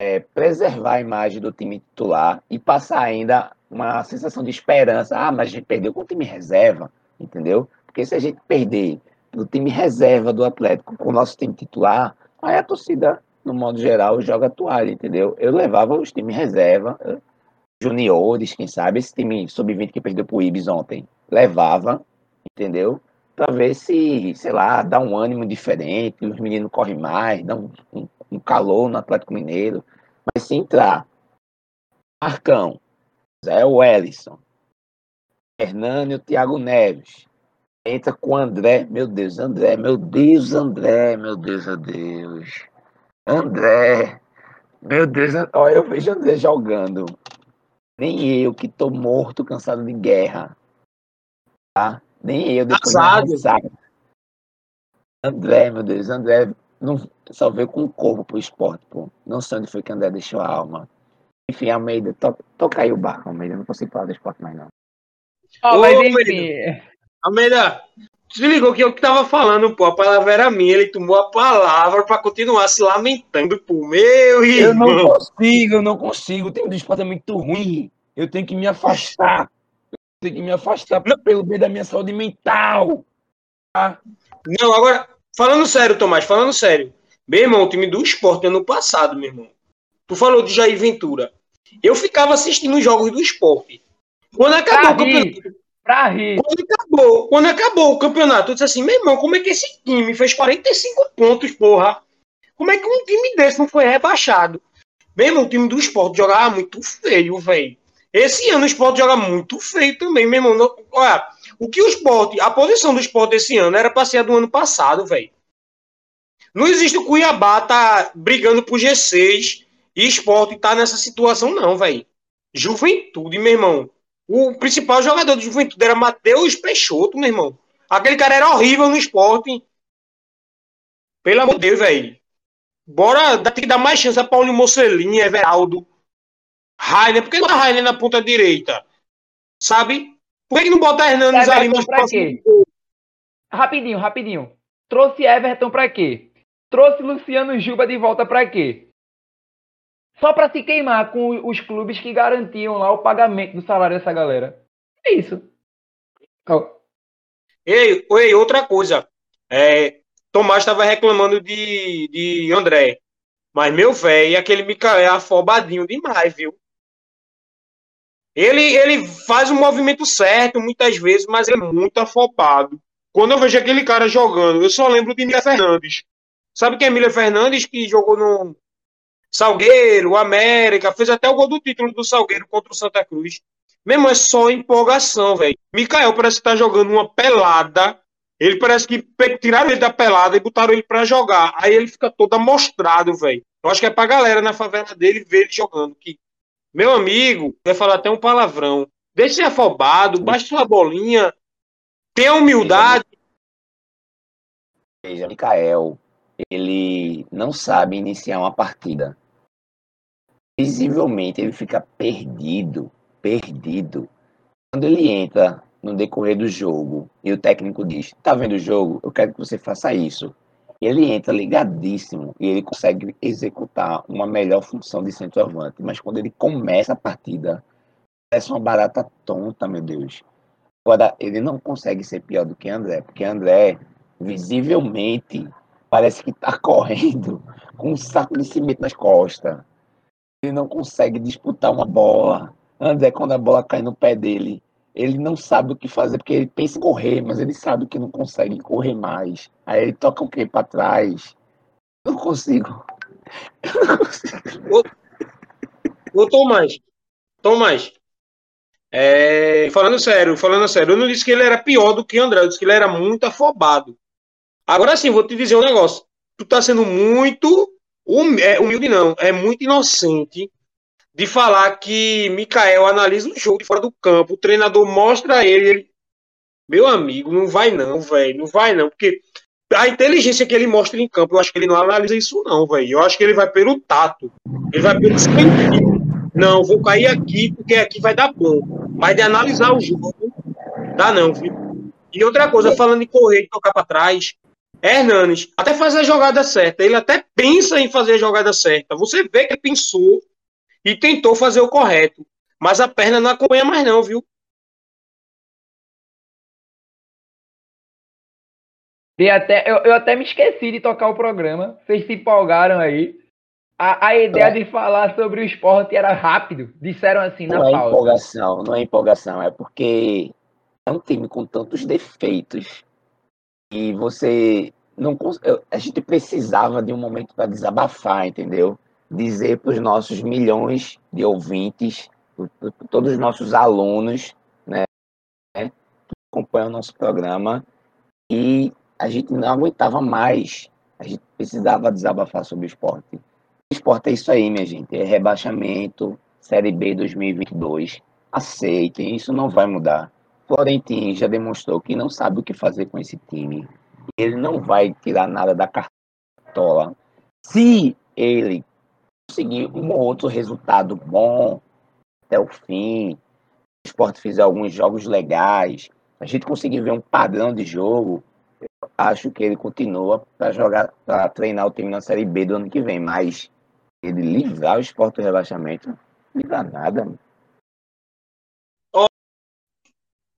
é, preservar a imagem do time titular e passar ainda uma sensação de esperança. Ah, mas a gente perdeu com o time reserva, entendeu? Porque se a gente perder o time reserva do Atlético com o nosso time titular, aí a torcida, no modo geral, joga toalha, entendeu? Eu levava os times reserva, juniores, quem sabe, esse time sub-20 que perdeu pro Ibis ontem, levava, entendeu? Para ver se, sei lá, dá um ânimo diferente, os meninos correm mais, dá um, um, um calor no Atlético Mineiro. Mas se entrar Marcão, Zé Wellison, Hernânio, Thiago Neves, entra com o André, meu Deus, André, meu Deus, André, meu Deus, meu Deus. André, meu Deus, olha, eu vejo André jogando. Nem eu que tô morto, cansado de guerra. Tá? Nem eu depois de André, meu Deus, André não, só veio com o corpo pro esporte, pô. Não sei onde foi que André deixou a alma. Enfim, Almeida, to, toca aí o barco, Almeida. Não consigo falar do esporte mais, não. Oh, mas enfim. Almeida, se ligou que eu que tava falando, pô, a palavra era minha, ele tomou a palavra para continuar se lamentando, pô, meu irmão. Eu não consigo, eu não consigo, o tempo do esporte é muito ruim, eu tenho que me afastar, eu tenho que me afastar não. pelo bem da minha saúde mental. Tá? Não, agora, falando sério, Tomás, falando sério, meu irmão, o time do esporte ano passado, meu irmão, tu falou de Jair Ventura, eu ficava assistindo os jogos do esporte, quando acabou o campeonato Pra rir. Quando acabou, quando acabou o campeonato, eu disse assim, meu irmão, como é que esse time fez 45 pontos, porra? Como é que um time desse não foi rebaixado? Meu irmão, o time do esporte jogava muito feio, velho. Esse ano o esporte joga muito feio também, meu irmão. Não, olha, o que o esporte, a posição do esporte esse ano era pra ser a do ano passado, velho. Não existe o Cuiabá tá brigando por G6 e esporte tá nessa situação, não, velho. Juventude, meu irmão. O principal jogador do Juventude era Matheus Peixoto, meu irmão. Aquele cara era horrível no esporte. Pelo amor de Deus, velho. Bora tem que dar mais chance a Paulinho Mocelin, Everaldo, Rainer. Por que não Rainer na ponta direita? Sabe? Por que, não bota Hernandes ali no pra quê? Rapidinho, rapidinho. Trouxe Everton pra quê? Trouxe Luciano Juba de volta pra quê? Só para se queimar com os clubes que garantiam lá o pagamento do salário dessa galera. É isso. Oh. Ei, ei, outra coisa. É, Tomás estava reclamando de, de André. Mas, meu velho, aquele Micael é afobadinho demais, viu? Ele, ele faz o movimento certo muitas vezes, mas é muito afobado. Quando eu vejo aquele cara jogando, eu só lembro de Emília Fernandes. Sabe quem é Emília Fernandes, que jogou no, Salgueiro, América, fez até o gol do título do Salgueiro contra o Santa Cruz. Mesmo é só empolgação, velho. Mikael parece que tá jogando uma pelada. Ele parece que tiraram ele da pelada e botaram ele para jogar. Aí ele fica todo amostrado, velho. Eu acho que é pra galera na favela dele ver ele jogando. Que, meu amigo, vai falar até um palavrão. Deixa ser afobado, baixa sua bolinha. Tenha humildade. Veja, Mikael, ele não sabe iniciar uma partida visivelmente ele fica perdido, perdido. Quando ele entra no decorrer do jogo e o técnico diz: "Tá vendo o jogo? Eu quero que você faça isso". Ele entra ligadíssimo e ele consegue executar uma melhor função de centroavante, mas quando ele começa a partida, parece uma barata tonta, meu Deus. Agora, ele não consegue ser pior do que André, porque André, visivelmente, parece que está [LAUGHS] correndo com um saco de cimento nas costas. Ele não consegue disputar uma bola. André, quando a bola cai no pé dele, ele não sabe o que fazer, porque ele pensa em correr, mas ele sabe que não consegue correr mais. Aí ele toca o quê para trás? Não consigo. Eu não consigo. Ô, ô Tomás, Tomás, é, falando sério, falando sério, eu não disse que ele era pior do que André, eu disse que ele era muito afobado. Agora sim, vou te dizer um negócio. Tu tá sendo muito humilde, não, é muito inocente de falar que Mikael analisa o jogo de fora do campo, o treinador mostra a ele, ele meu amigo, não vai não, velho, não vai não, porque a inteligência que ele mostra em campo, eu acho que ele não analisa isso não, velho. Eu acho que ele vai pelo tato, ele vai pelo sentido. Não, vou cair aqui porque aqui vai dar bom. Mas de analisar o jogo, dá não, viu? E outra coisa, falando em correr e tocar para trás, Hernanes, até fazer a jogada certa, ele até pensa em fazer a jogada certa. Você vê que ele pensou e tentou fazer o correto. Mas a perna não acompanha mais, não, viu? E até, eu, eu até me esqueci de tocar o programa. Vocês se empolgaram aí. A, a ideia é. de falar sobre o esporte era rápido. Disseram assim na não pausa. É empolgação, não é empolgação, é porque é um time com tantos defeitos e você não a gente precisava de um momento para desabafar, entendeu? dizer para os nossos milhões de ouvintes, para todos os nossos alunos, né, que acompanham o nosso programa, e a gente não aguentava mais, a gente precisava desabafar sobre o esporte. O esporte é isso aí, minha gente, é rebaixamento, Série B 2022, aceitem, isso não vai mudar. Florentino já demonstrou que não sabe o que fazer com esse time. Ele não vai tirar nada da cartola. Se ele conseguir um ou outro resultado bom até o fim, o esporte fizer alguns jogos legais, a gente conseguir ver um padrão de jogo, eu acho que ele continua para jogar, para treinar o time na Série B do ano que vem, mas ele livrar o esporte do rebaixamento, não livra nada.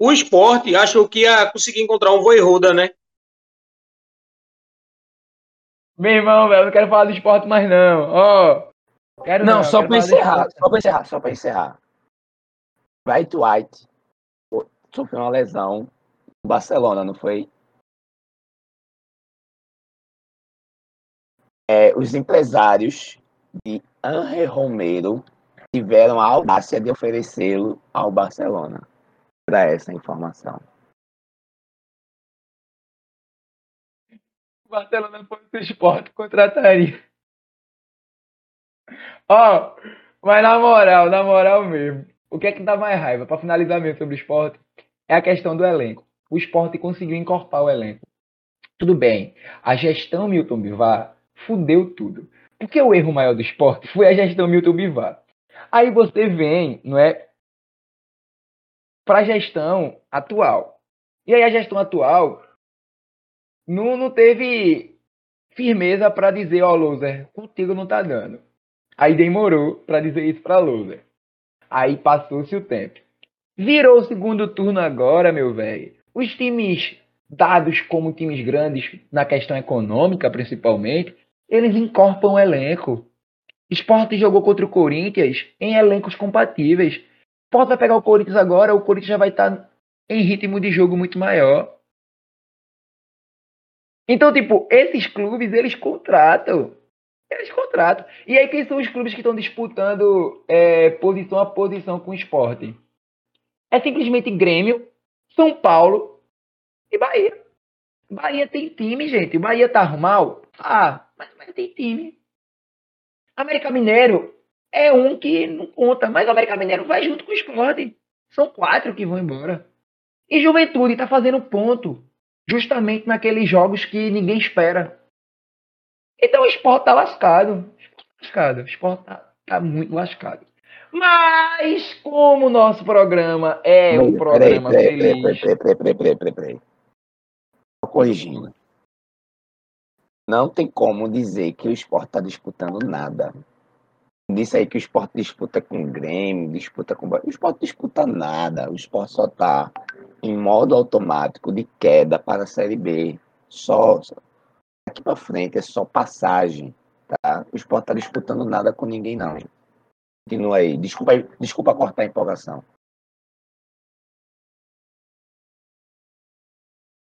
O esporte achou que ia conseguir encontrar um Voivoda, né? Meu irmão, velho, não quero falar do esporte mais não. Ó, Quero não, não só para encerrar, só para encerrar, só para encerrar. White White sofreu uma lesão no Barcelona, não foi? É, os empresários de Ange Romero tiveram a audácia de oferecê-lo ao Barcelona para essa informação. O Barcelona foi o esporte contrataria. Ó, mas na moral, na moral mesmo, o que é que dá mais raiva, para finalizar mesmo sobre o esporte, é a questão do elenco. O esporte conseguiu encorpar o elenco. Tudo bem, a gestão Milton Bivar fudeu tudo. Porque o erro maior do esporte foi a gestão Milton Bivar. Aí você vem, não é, para a gestão atual. E aí a gestão atual não, não teve firmeza para dizer, ó, oh, loser, contigo não tá dando. Aí demorou para dizer isso para loser. Aí passou-se o tempo. Virou o segundo turno agora, meu velho. Os times dados como times grandes na questão econômica, principalmente, eles encorpam o elenco. Esporte jogou contra o Corinthians em elencos compatíveis. Pode pegar o Corinthians agora, o Corinthians já vai estar tá em ritmo de jogo muito maior. Então, tipo, esses clubes, eles contratam. Eles contratam. E aí, quem são os clubes que estão disputando é, posição a posição com o esporte? É simplesmente Grêmio, São Paulo e Bahia. Bahia tem time, gente. Bahia tá mal? Ah, mas, mas tem time. América Mineiro é um que não conta, mas o América Mineiro vai junto com o esporte. São quatro que vão embora. E Juventude tá fazendo ponto. Justamente naqueles jogos que ninguém espera. Então o esporte tá lascado. lascado. O esporte tá, tá muito lascado. Mas, como o nosso programa é um programa peraí, peraí, feliz. Peraí, peraí, peraí, peraí, peraí, peraí. Corrigindo. Não tem como dizer que o esporte está disputando nada. Disse aí que o esporte disputa com o Grêmio, disputa com. O esporte disputa nada. O esporte só está em modo automático de queda para a Série B. Só aqui para frente é só passagem, tá? O Sport tá disputando nada com ninguém não. Continua aí. Desculpa, desculpa cortar a empolgação.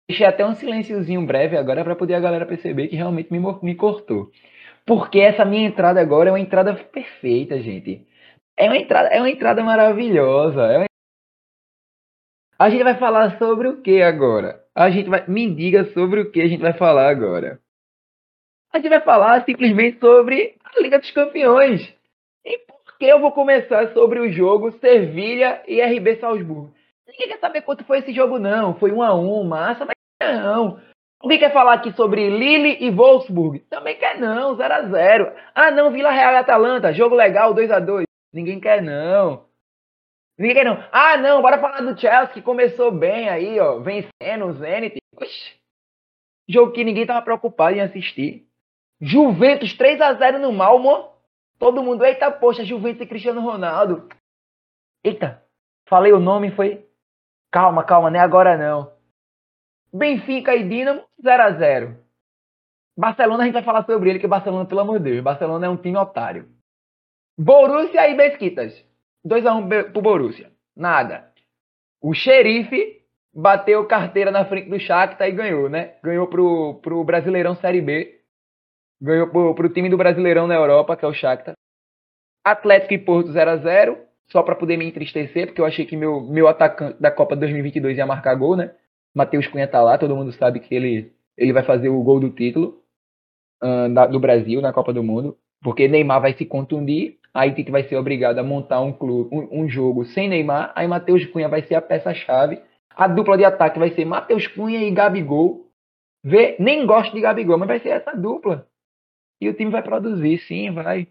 Deixei até um silênciozinho breve agora para poder a galera perceber que realmente me, me cortou. Porque essa minha entrada agora é uma entrada perfeita, gente. É uma entrada, é uma entrada maravilhosa. É uma... A gente vai falar sobre o que agora? A gente vai. Me diga sobre o que a gente vai falar agora. A gente vai falar simplesmente sobre a Liga dos Campeões. E por que eu vou começar sobre o jogo Sevilha e RB Salzburgo? Ninguém quer saber quanto foi esse jogo, não. Foi um a um, massa, mas não. Alguém quer falar aqui sobre Lille e Wolfsburg? Também quer não, 0 a 0 Ah, não, Vila Real e Atalanta, jogo legal, 2 a 2 Ninguém quer não. Ninguém quer não. Ah, não, bora falar do Chelsea que começou bem aí, ó, vencendo o Zenit. Oxi. Jogo que ninguém tava preocupado em assistir. Juventus 3 a 0 no Malmo. Todo mundo, eita, poxa, Juventus e Cristiano Ronaldo. Eita, falei o nome, foi. Calma, calma, não é agora não. Benfica e Dinamo, 0 a 0 Barcelona, a gente vai falar sobre ele, que Barcelona, pelo amor de Deus, Barcelona é um time otário. Borussia e Besquitas, 2 a 1 pro Borussia. Nada. O xerife bateu carteira na frente do Shakhtar e ganhou, né? Ganhou pro, pro Brasileirão Série B. Ganhou pro, pro time do Brasileirão na Europa, que é o Shakhtar. Atlético e Porto 0 a 0 só para poder me entristecer, porque eu achei que meu, meu atacante da Copa 2022 ia marcar gol, né? Matheus Cunha tá lá, todo mundo sabe que ele, ele vai fazer o gol do título uh, da, do Brasil na Copa do Mundo, porque Neymar vai se contundir, aí Tite vai ser obrigado a montar um, clube, um, um jogo sem Neymar, aí Matheus Cunha vai ser a peça-chave, a dupla de ataque vai ser Matheus Cunha e Gabigol. Vê, nem gosto de Gabigol, mas vai ser essa dupla. E o time vai produzir, sim, vai.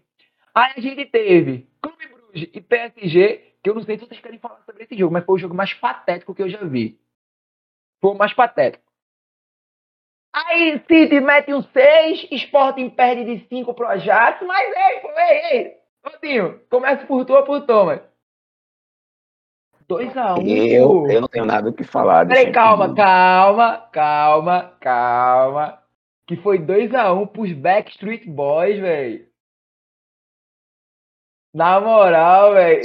Aí a gente teve Clube Bruges e PSG, que eu não sei se vocês querem falar sobre esse jogo, mas foi o jogo mais patético que eu já vi. Foi o mais patético. Aí City mete um 6, Sporting perde de 5 pro Ajax, mas ei, pô, ei, ei, Todinho, começa por tu ou por Thomas? 2x1. Um, eu, eu não tenho nada o que falar. Peraí, calma, calma, calma, calma. Que foi 2x1 um pros Backstreet Boys, velho. Na moral, velho.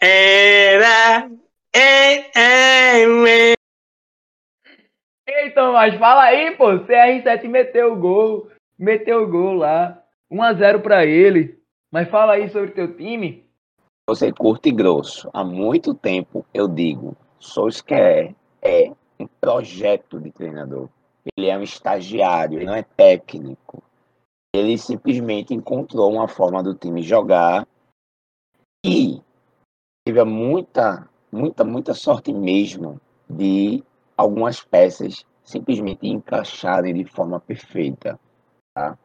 Era. Ei, Tomás, fala aí, pô. CR7 meteu o gol. Meteu o gol lá. 1x0 pra ele. Mas fala aí sobre teu time. Você curto e grosso. Há muito tempo eu digo. Solskjaer é um projeto de treinador. Ele é um estagiário, ele não é técnico. Ele simplesmente encontrou uma forma do time jogar e teve muita, muita, muita sorte mesmo de algumas peças simplesmente encaixarem de forma perfeita. Tá?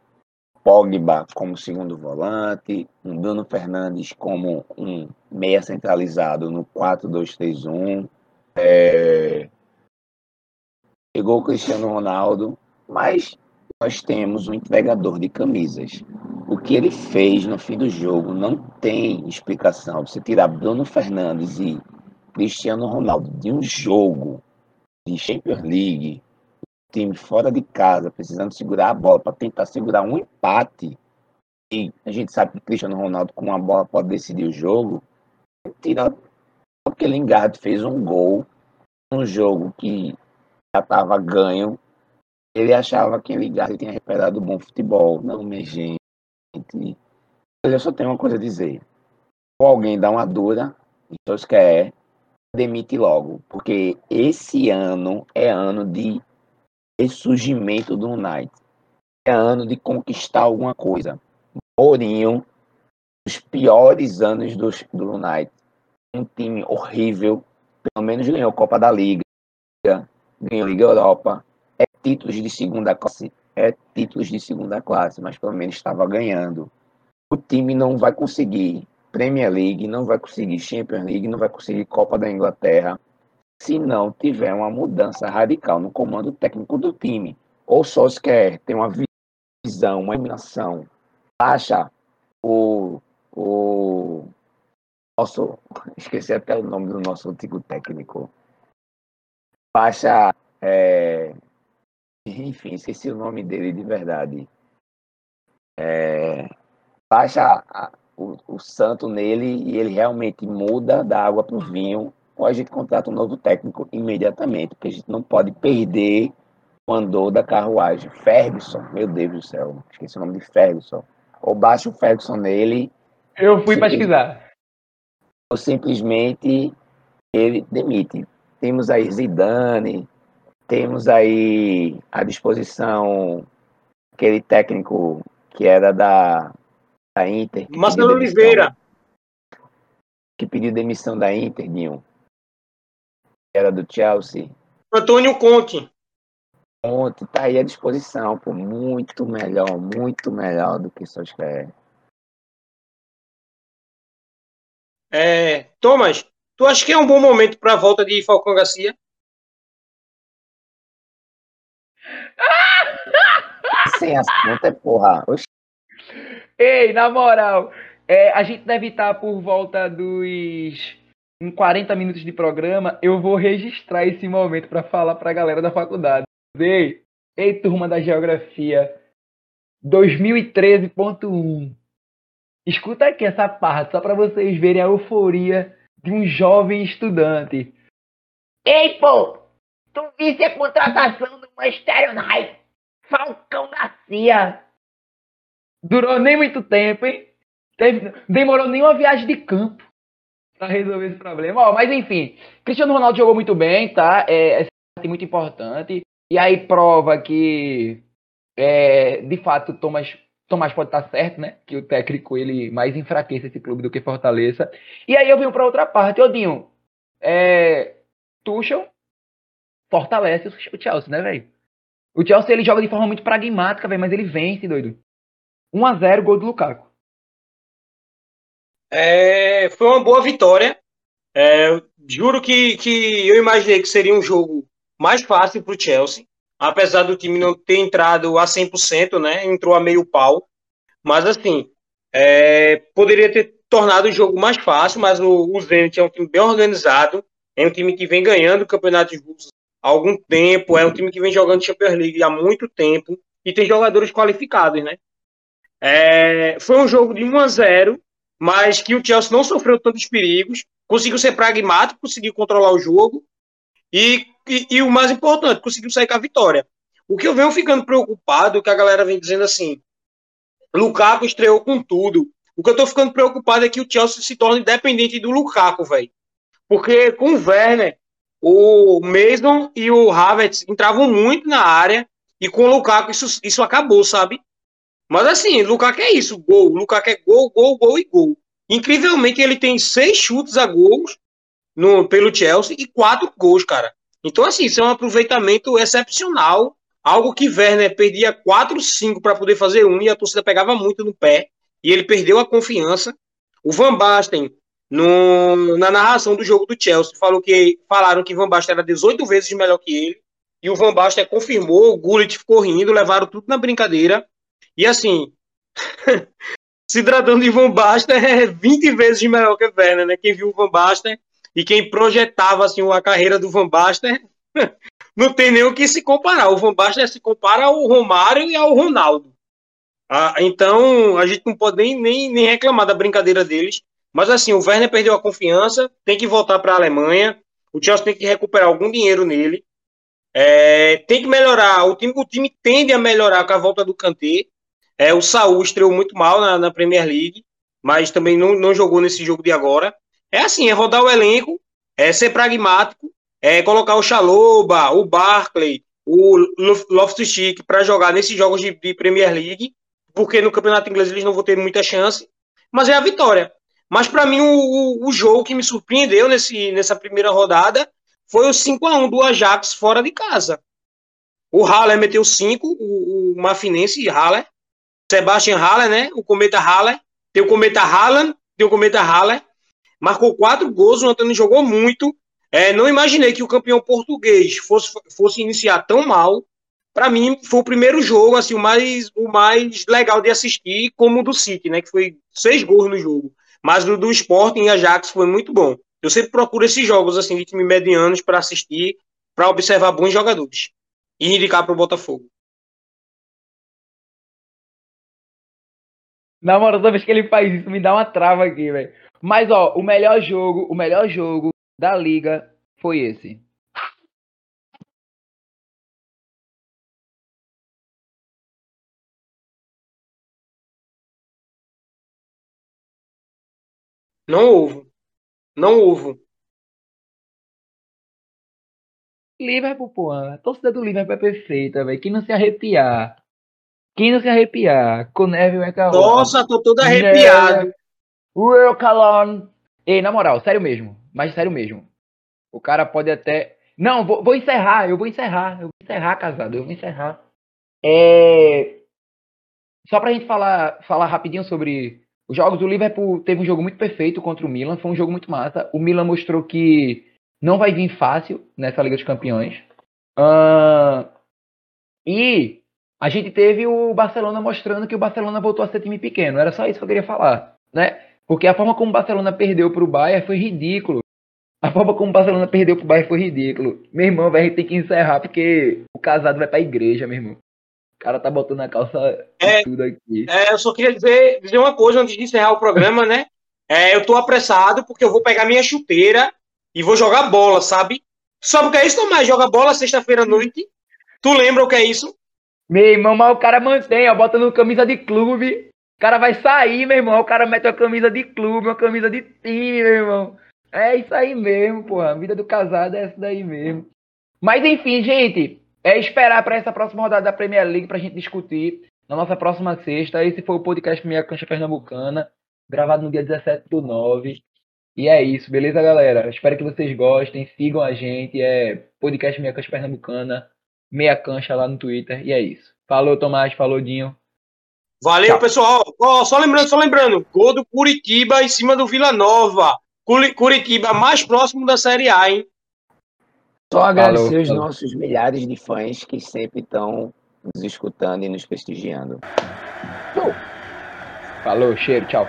Pogba como segundo volante, um Bruno Fernandes como um meia centralizado no 4-2-3-1, é, pegou o Cristiano Ronaldo, mas nós temos um entregador de camisas. O que ele fez no fim do jogo não tem explicação. Você tirar Bruno Fernandes e Cristiano Ronaldo de um jogo de Champions League, time fora de casa, precisando segurar a bola para tentar segurar um empate, e a gente sabe que Cristiano Ronaldo com uma bola pode decidir o jogo, tira porque Lingard fez um gol um jogo que já estava ganho, ele achava que Lingard tinha recuperado bom futebol. Não, minha gente. Eu só tenho uma coisa a dizer. Ou alguém dá uma dura, então quer demite logo, porque esse ano é ano de ressurgimento do United. É ano de conquistar alguma coisa. Mourinho, os piores anos do, do United. Um time horrível, pelo menos ganhou a Copa da Liga, a Liga Europa, é títulos de segunda classe, é títulos de segunda classe, mas pelo menos estava ganhando. O time não vai conseguir Premier League, não vai conseguir Champions League, não vai conseguir Copa da Inglaterra, se não tiver uma mudança radical no comando técnico do time. Ou só se quer ter uma visão, uma iluminação. Baixa o, o nosso. Esqueci até o nome do nosso antigo técnico. Baixa. É, enfim, esqueci o nome dele de verdade. É, o, o santo nele e ele realmente muda da água para o vinho, ou a gente contrata um novo técnico imediatamente, porque a gente não pode perder o andor da carruagem. Ferguson, meu Deus do céu, esqueci o nome de Ferguson. Ou baixa o Ferguson nele. Eu fui pesquisar. Ou simplesmente ele demite. Temos aí Zidane, temos aí à disposição aquele técnico que era da, da Inter. Marcelo Oliveira. Que pediu demissão da Inter, Ninho. Era do Chelsea. Antônio Conte. Conte tá aí à disposição, pô, muito melhor, muito melhor do que Solskjaer. É, Thomas, tu acha que é um bom momento para a volta de Falcão Garcia? Sem as contas, porra. Oxi. Ei, na moral, é, a gente deve estar por volta dos em 40 minutos de programa. Eu vou registrar esse momento para falar para a galera da faculdade. Ei, ei, turma da geografia 2013.1. Escuta aqui essa parte, só para vocês verem a euforia de um jovem estudante. Ei, pô! Tu viste a contratação do Manchester United? Falcão Garcia. Durou nem muito tempo, hein? Demorou nem uma viagem de campo para resolver esse problema. Ó, mas enfim, Cristiano Ronaldo jogou muito bem, tá? É, é muito importante. E aí prova que, é, de fato, Thomas, Thomas pode estar certo, né? Que o técnico ele mais enfraquece esse clube do que fortaleça. E aí eu venho para outra parte. Odinho, é, Tuchel fortalece o Chelsea, né, velho? O Chelsea ele joga de forma muito pragmática, velho, mas ele vence, doido. 1 a 0 gol do Lukaku. É, foi uma boa vitória. É, juro que, que eu imaginei que seria um jogo mais fácil para o Chelsea, apesar do time não ter entrado a 100%, né? Entrou a meio pau. Mas, assim, é, poderia ter tornado o jogo mais fácil, mas o, o Zenit é um time bem organizado, é um time que vem ganhando o Campeonato Russos há algum tempo, é um time que vem jogando Champions League há muito tempo e tem jogadores qualificados, né? É, foi um jogo de 1 a 0, mas que o Chelsea não sofreu tantos perigos, conseguiu ser pragmático, conseguiu controlar o jogo e, e, e, o mais importante, conseguiu sair com a vitória. O que eu venho ficando preocupado, que a galera vem dizendo assim, Lukaku estreou com tudo. O que eu tô ficando preocupado é que o Chelsea se torne dependente do Lukaku, velho. Porque com o Werner, o Mason e o Havertz entravam muito na área e com o Lukaku isso, isso acabou, sabe? Mas assim, Lukaku é isso, gol. Lukaku é gol, gol, gol e gol. Incrivelmente, ele tem seis chutes a gols no, pelo Chelsea e quatro gols, cara. Então, assim, isso é um aproveitamento excepcional. Algo que Werner perdia 4, 5 para poder fazer um e a torcida pegava muito no pé. E ele perdeu a confiança. O Van Basten, no, na narração do jogo do Chelsea, falou que falaram que Van Basten era 18 vezes melhor que ele. E o Van Basten confirmou, o Gullit ficou rindo, levaram tudo na brincadeira. E assim, [LAUGHS] se tratando de Van Basten, é 20 vezes melhor que Werner, né? Quem viu o Van Basten e quem projetava assim, a carreira do Van Basten, [LAUGHS] não tem nem o que se comparar. O Van Basten se compara ao Romário e ao Ronaldo. Ah, então, a gente não pode nem, nem, nem reclamar da brincadeira deles. Mas assim, o Werner perdeu a confiança, tem que voltar para a Alemanha. O Chelsea tem que recuperar algum dinheiro nele. É, tem que melhorar. O time, o time tende a melhorar com a volta do Kanté. É, o Saul estreou muito mal na, na Premier League, mas também não, não jogou nesse jogo de agora. É assim, é rodar o elenco, é ser pragmático, é colocar o Chaloba, o Barclay, o Loftus-Cheek para jogar nesses jogos de, de, Premier League, porque no Campeonato Inglês eles não vão ter muita chance, mas é a vitória. Mas para mim o, o, o, jogo que me surpreendeu nesse, nessa primeira rodada foi o 5 a 1 do Ajax fora de casa. O Haller meteu 5, o, o Mafinense Haller, Sebastian Haller, né? O Cometa Haller. Tem o Cometa Haaland, tem o Cometa Haller. Marcou quatro gols, o Antônio jogou muito. É, não imaginei que o campeão português fosse, fosse iniciar tão mal para mim, foi o primeiro jogo, assim, o mais, o mais legal de assistir, como o do City, né? Que foi seis gols no jogo. Mas o do Sporting e Ajax foi muito bom. Eu sempre procuro esses jogos, assim, de time medianos para assistir, para observar bons jogadores. E indicar para o Botafogo. Na moral, toda vez que ele faz isso, me dá uma trava aqui, velho. Mas, ó, o melhor jogo, o melhor jogo da liga foi esse. Não houve. Não houve. Liverpool, pô, a torcida do Liverpool é perfeita, velho. Quem não se arrepiar? Quem não se arrepiar? Com Neville McCallum. Nossa, tô todo arrepiado. Will Calon. Ei, na moral, sério mesmo. Mas sério mesmo. O cara pode até. Não, vou, vou encerrar, eu vou encerrar. Eu vou encerrar, casado, eu vou encerrar. É. Só pra gente falar, falar rapidinho sobre os jogos. O Liverpool teve um jogo muito perfeito contra o Milan. Foi um jogo muito massa. O Milan mostrou que não vai vir fácil nessa Liga dos Campeões. Uh, e a gente teve o Barcelona mostrando que o Barcelona voltou a ser time pequeno. Era só isso que eu queria falar, né? Porque a forma como o Barcelona perdeu para o Bayern foi ridículo. A forma como o Barcelona perdeu para o Bayern foi ridículo. Meu irmão, vai ter que encerrar porque o casado vai para a igreja, meu irmão. O cara tá botando a calça é, tudo aqui. É, eu só queria dizer, dizer uma coisa antes de encerrar o programa, né? É, eu tô apressado porque eu vou pegar minha chuteira e vou jogar bola, sabe? Sabe o que é isso, Tomás? Joga bola sexta-feira à noite. Tu lembra o que é isso? Meu irmão, mas o cara mantém, ó, bota no camisa de clube. O cara vai sair, meu irmão. O cara mete uma camisa de clube, uma camisa de time, meu irmão. É isso aí mesmo, porra. A vida do casado é essa daí mesmo. Mas enfim, gente, é esperar para essa próxima rodada da Premier League pra gente discutir na nossa próxima sexta. Esse foi o podcast Minha Cancha Pernambucana, gravado no dia 17 do 9. E é isso, beleza, galera? Espero que vocês gostem, sigam a gente. É podcast Meia Cancha Pernambucana, Meia Cancha lá no Twitter. E é isso. Falou, Tomás. Falou, Dinho. Valeu, Tchau. pessoal. Oh, só lembrando, só lembrando. Gol do Curitiba em cima do Vila Nova. Curitiba mais próximo da Série A, hein? Só agradecer falou, os falou. nossos milhares de fãs que sempre estão nos escutando e nos prestigiando. Falou, cheiro, tchau.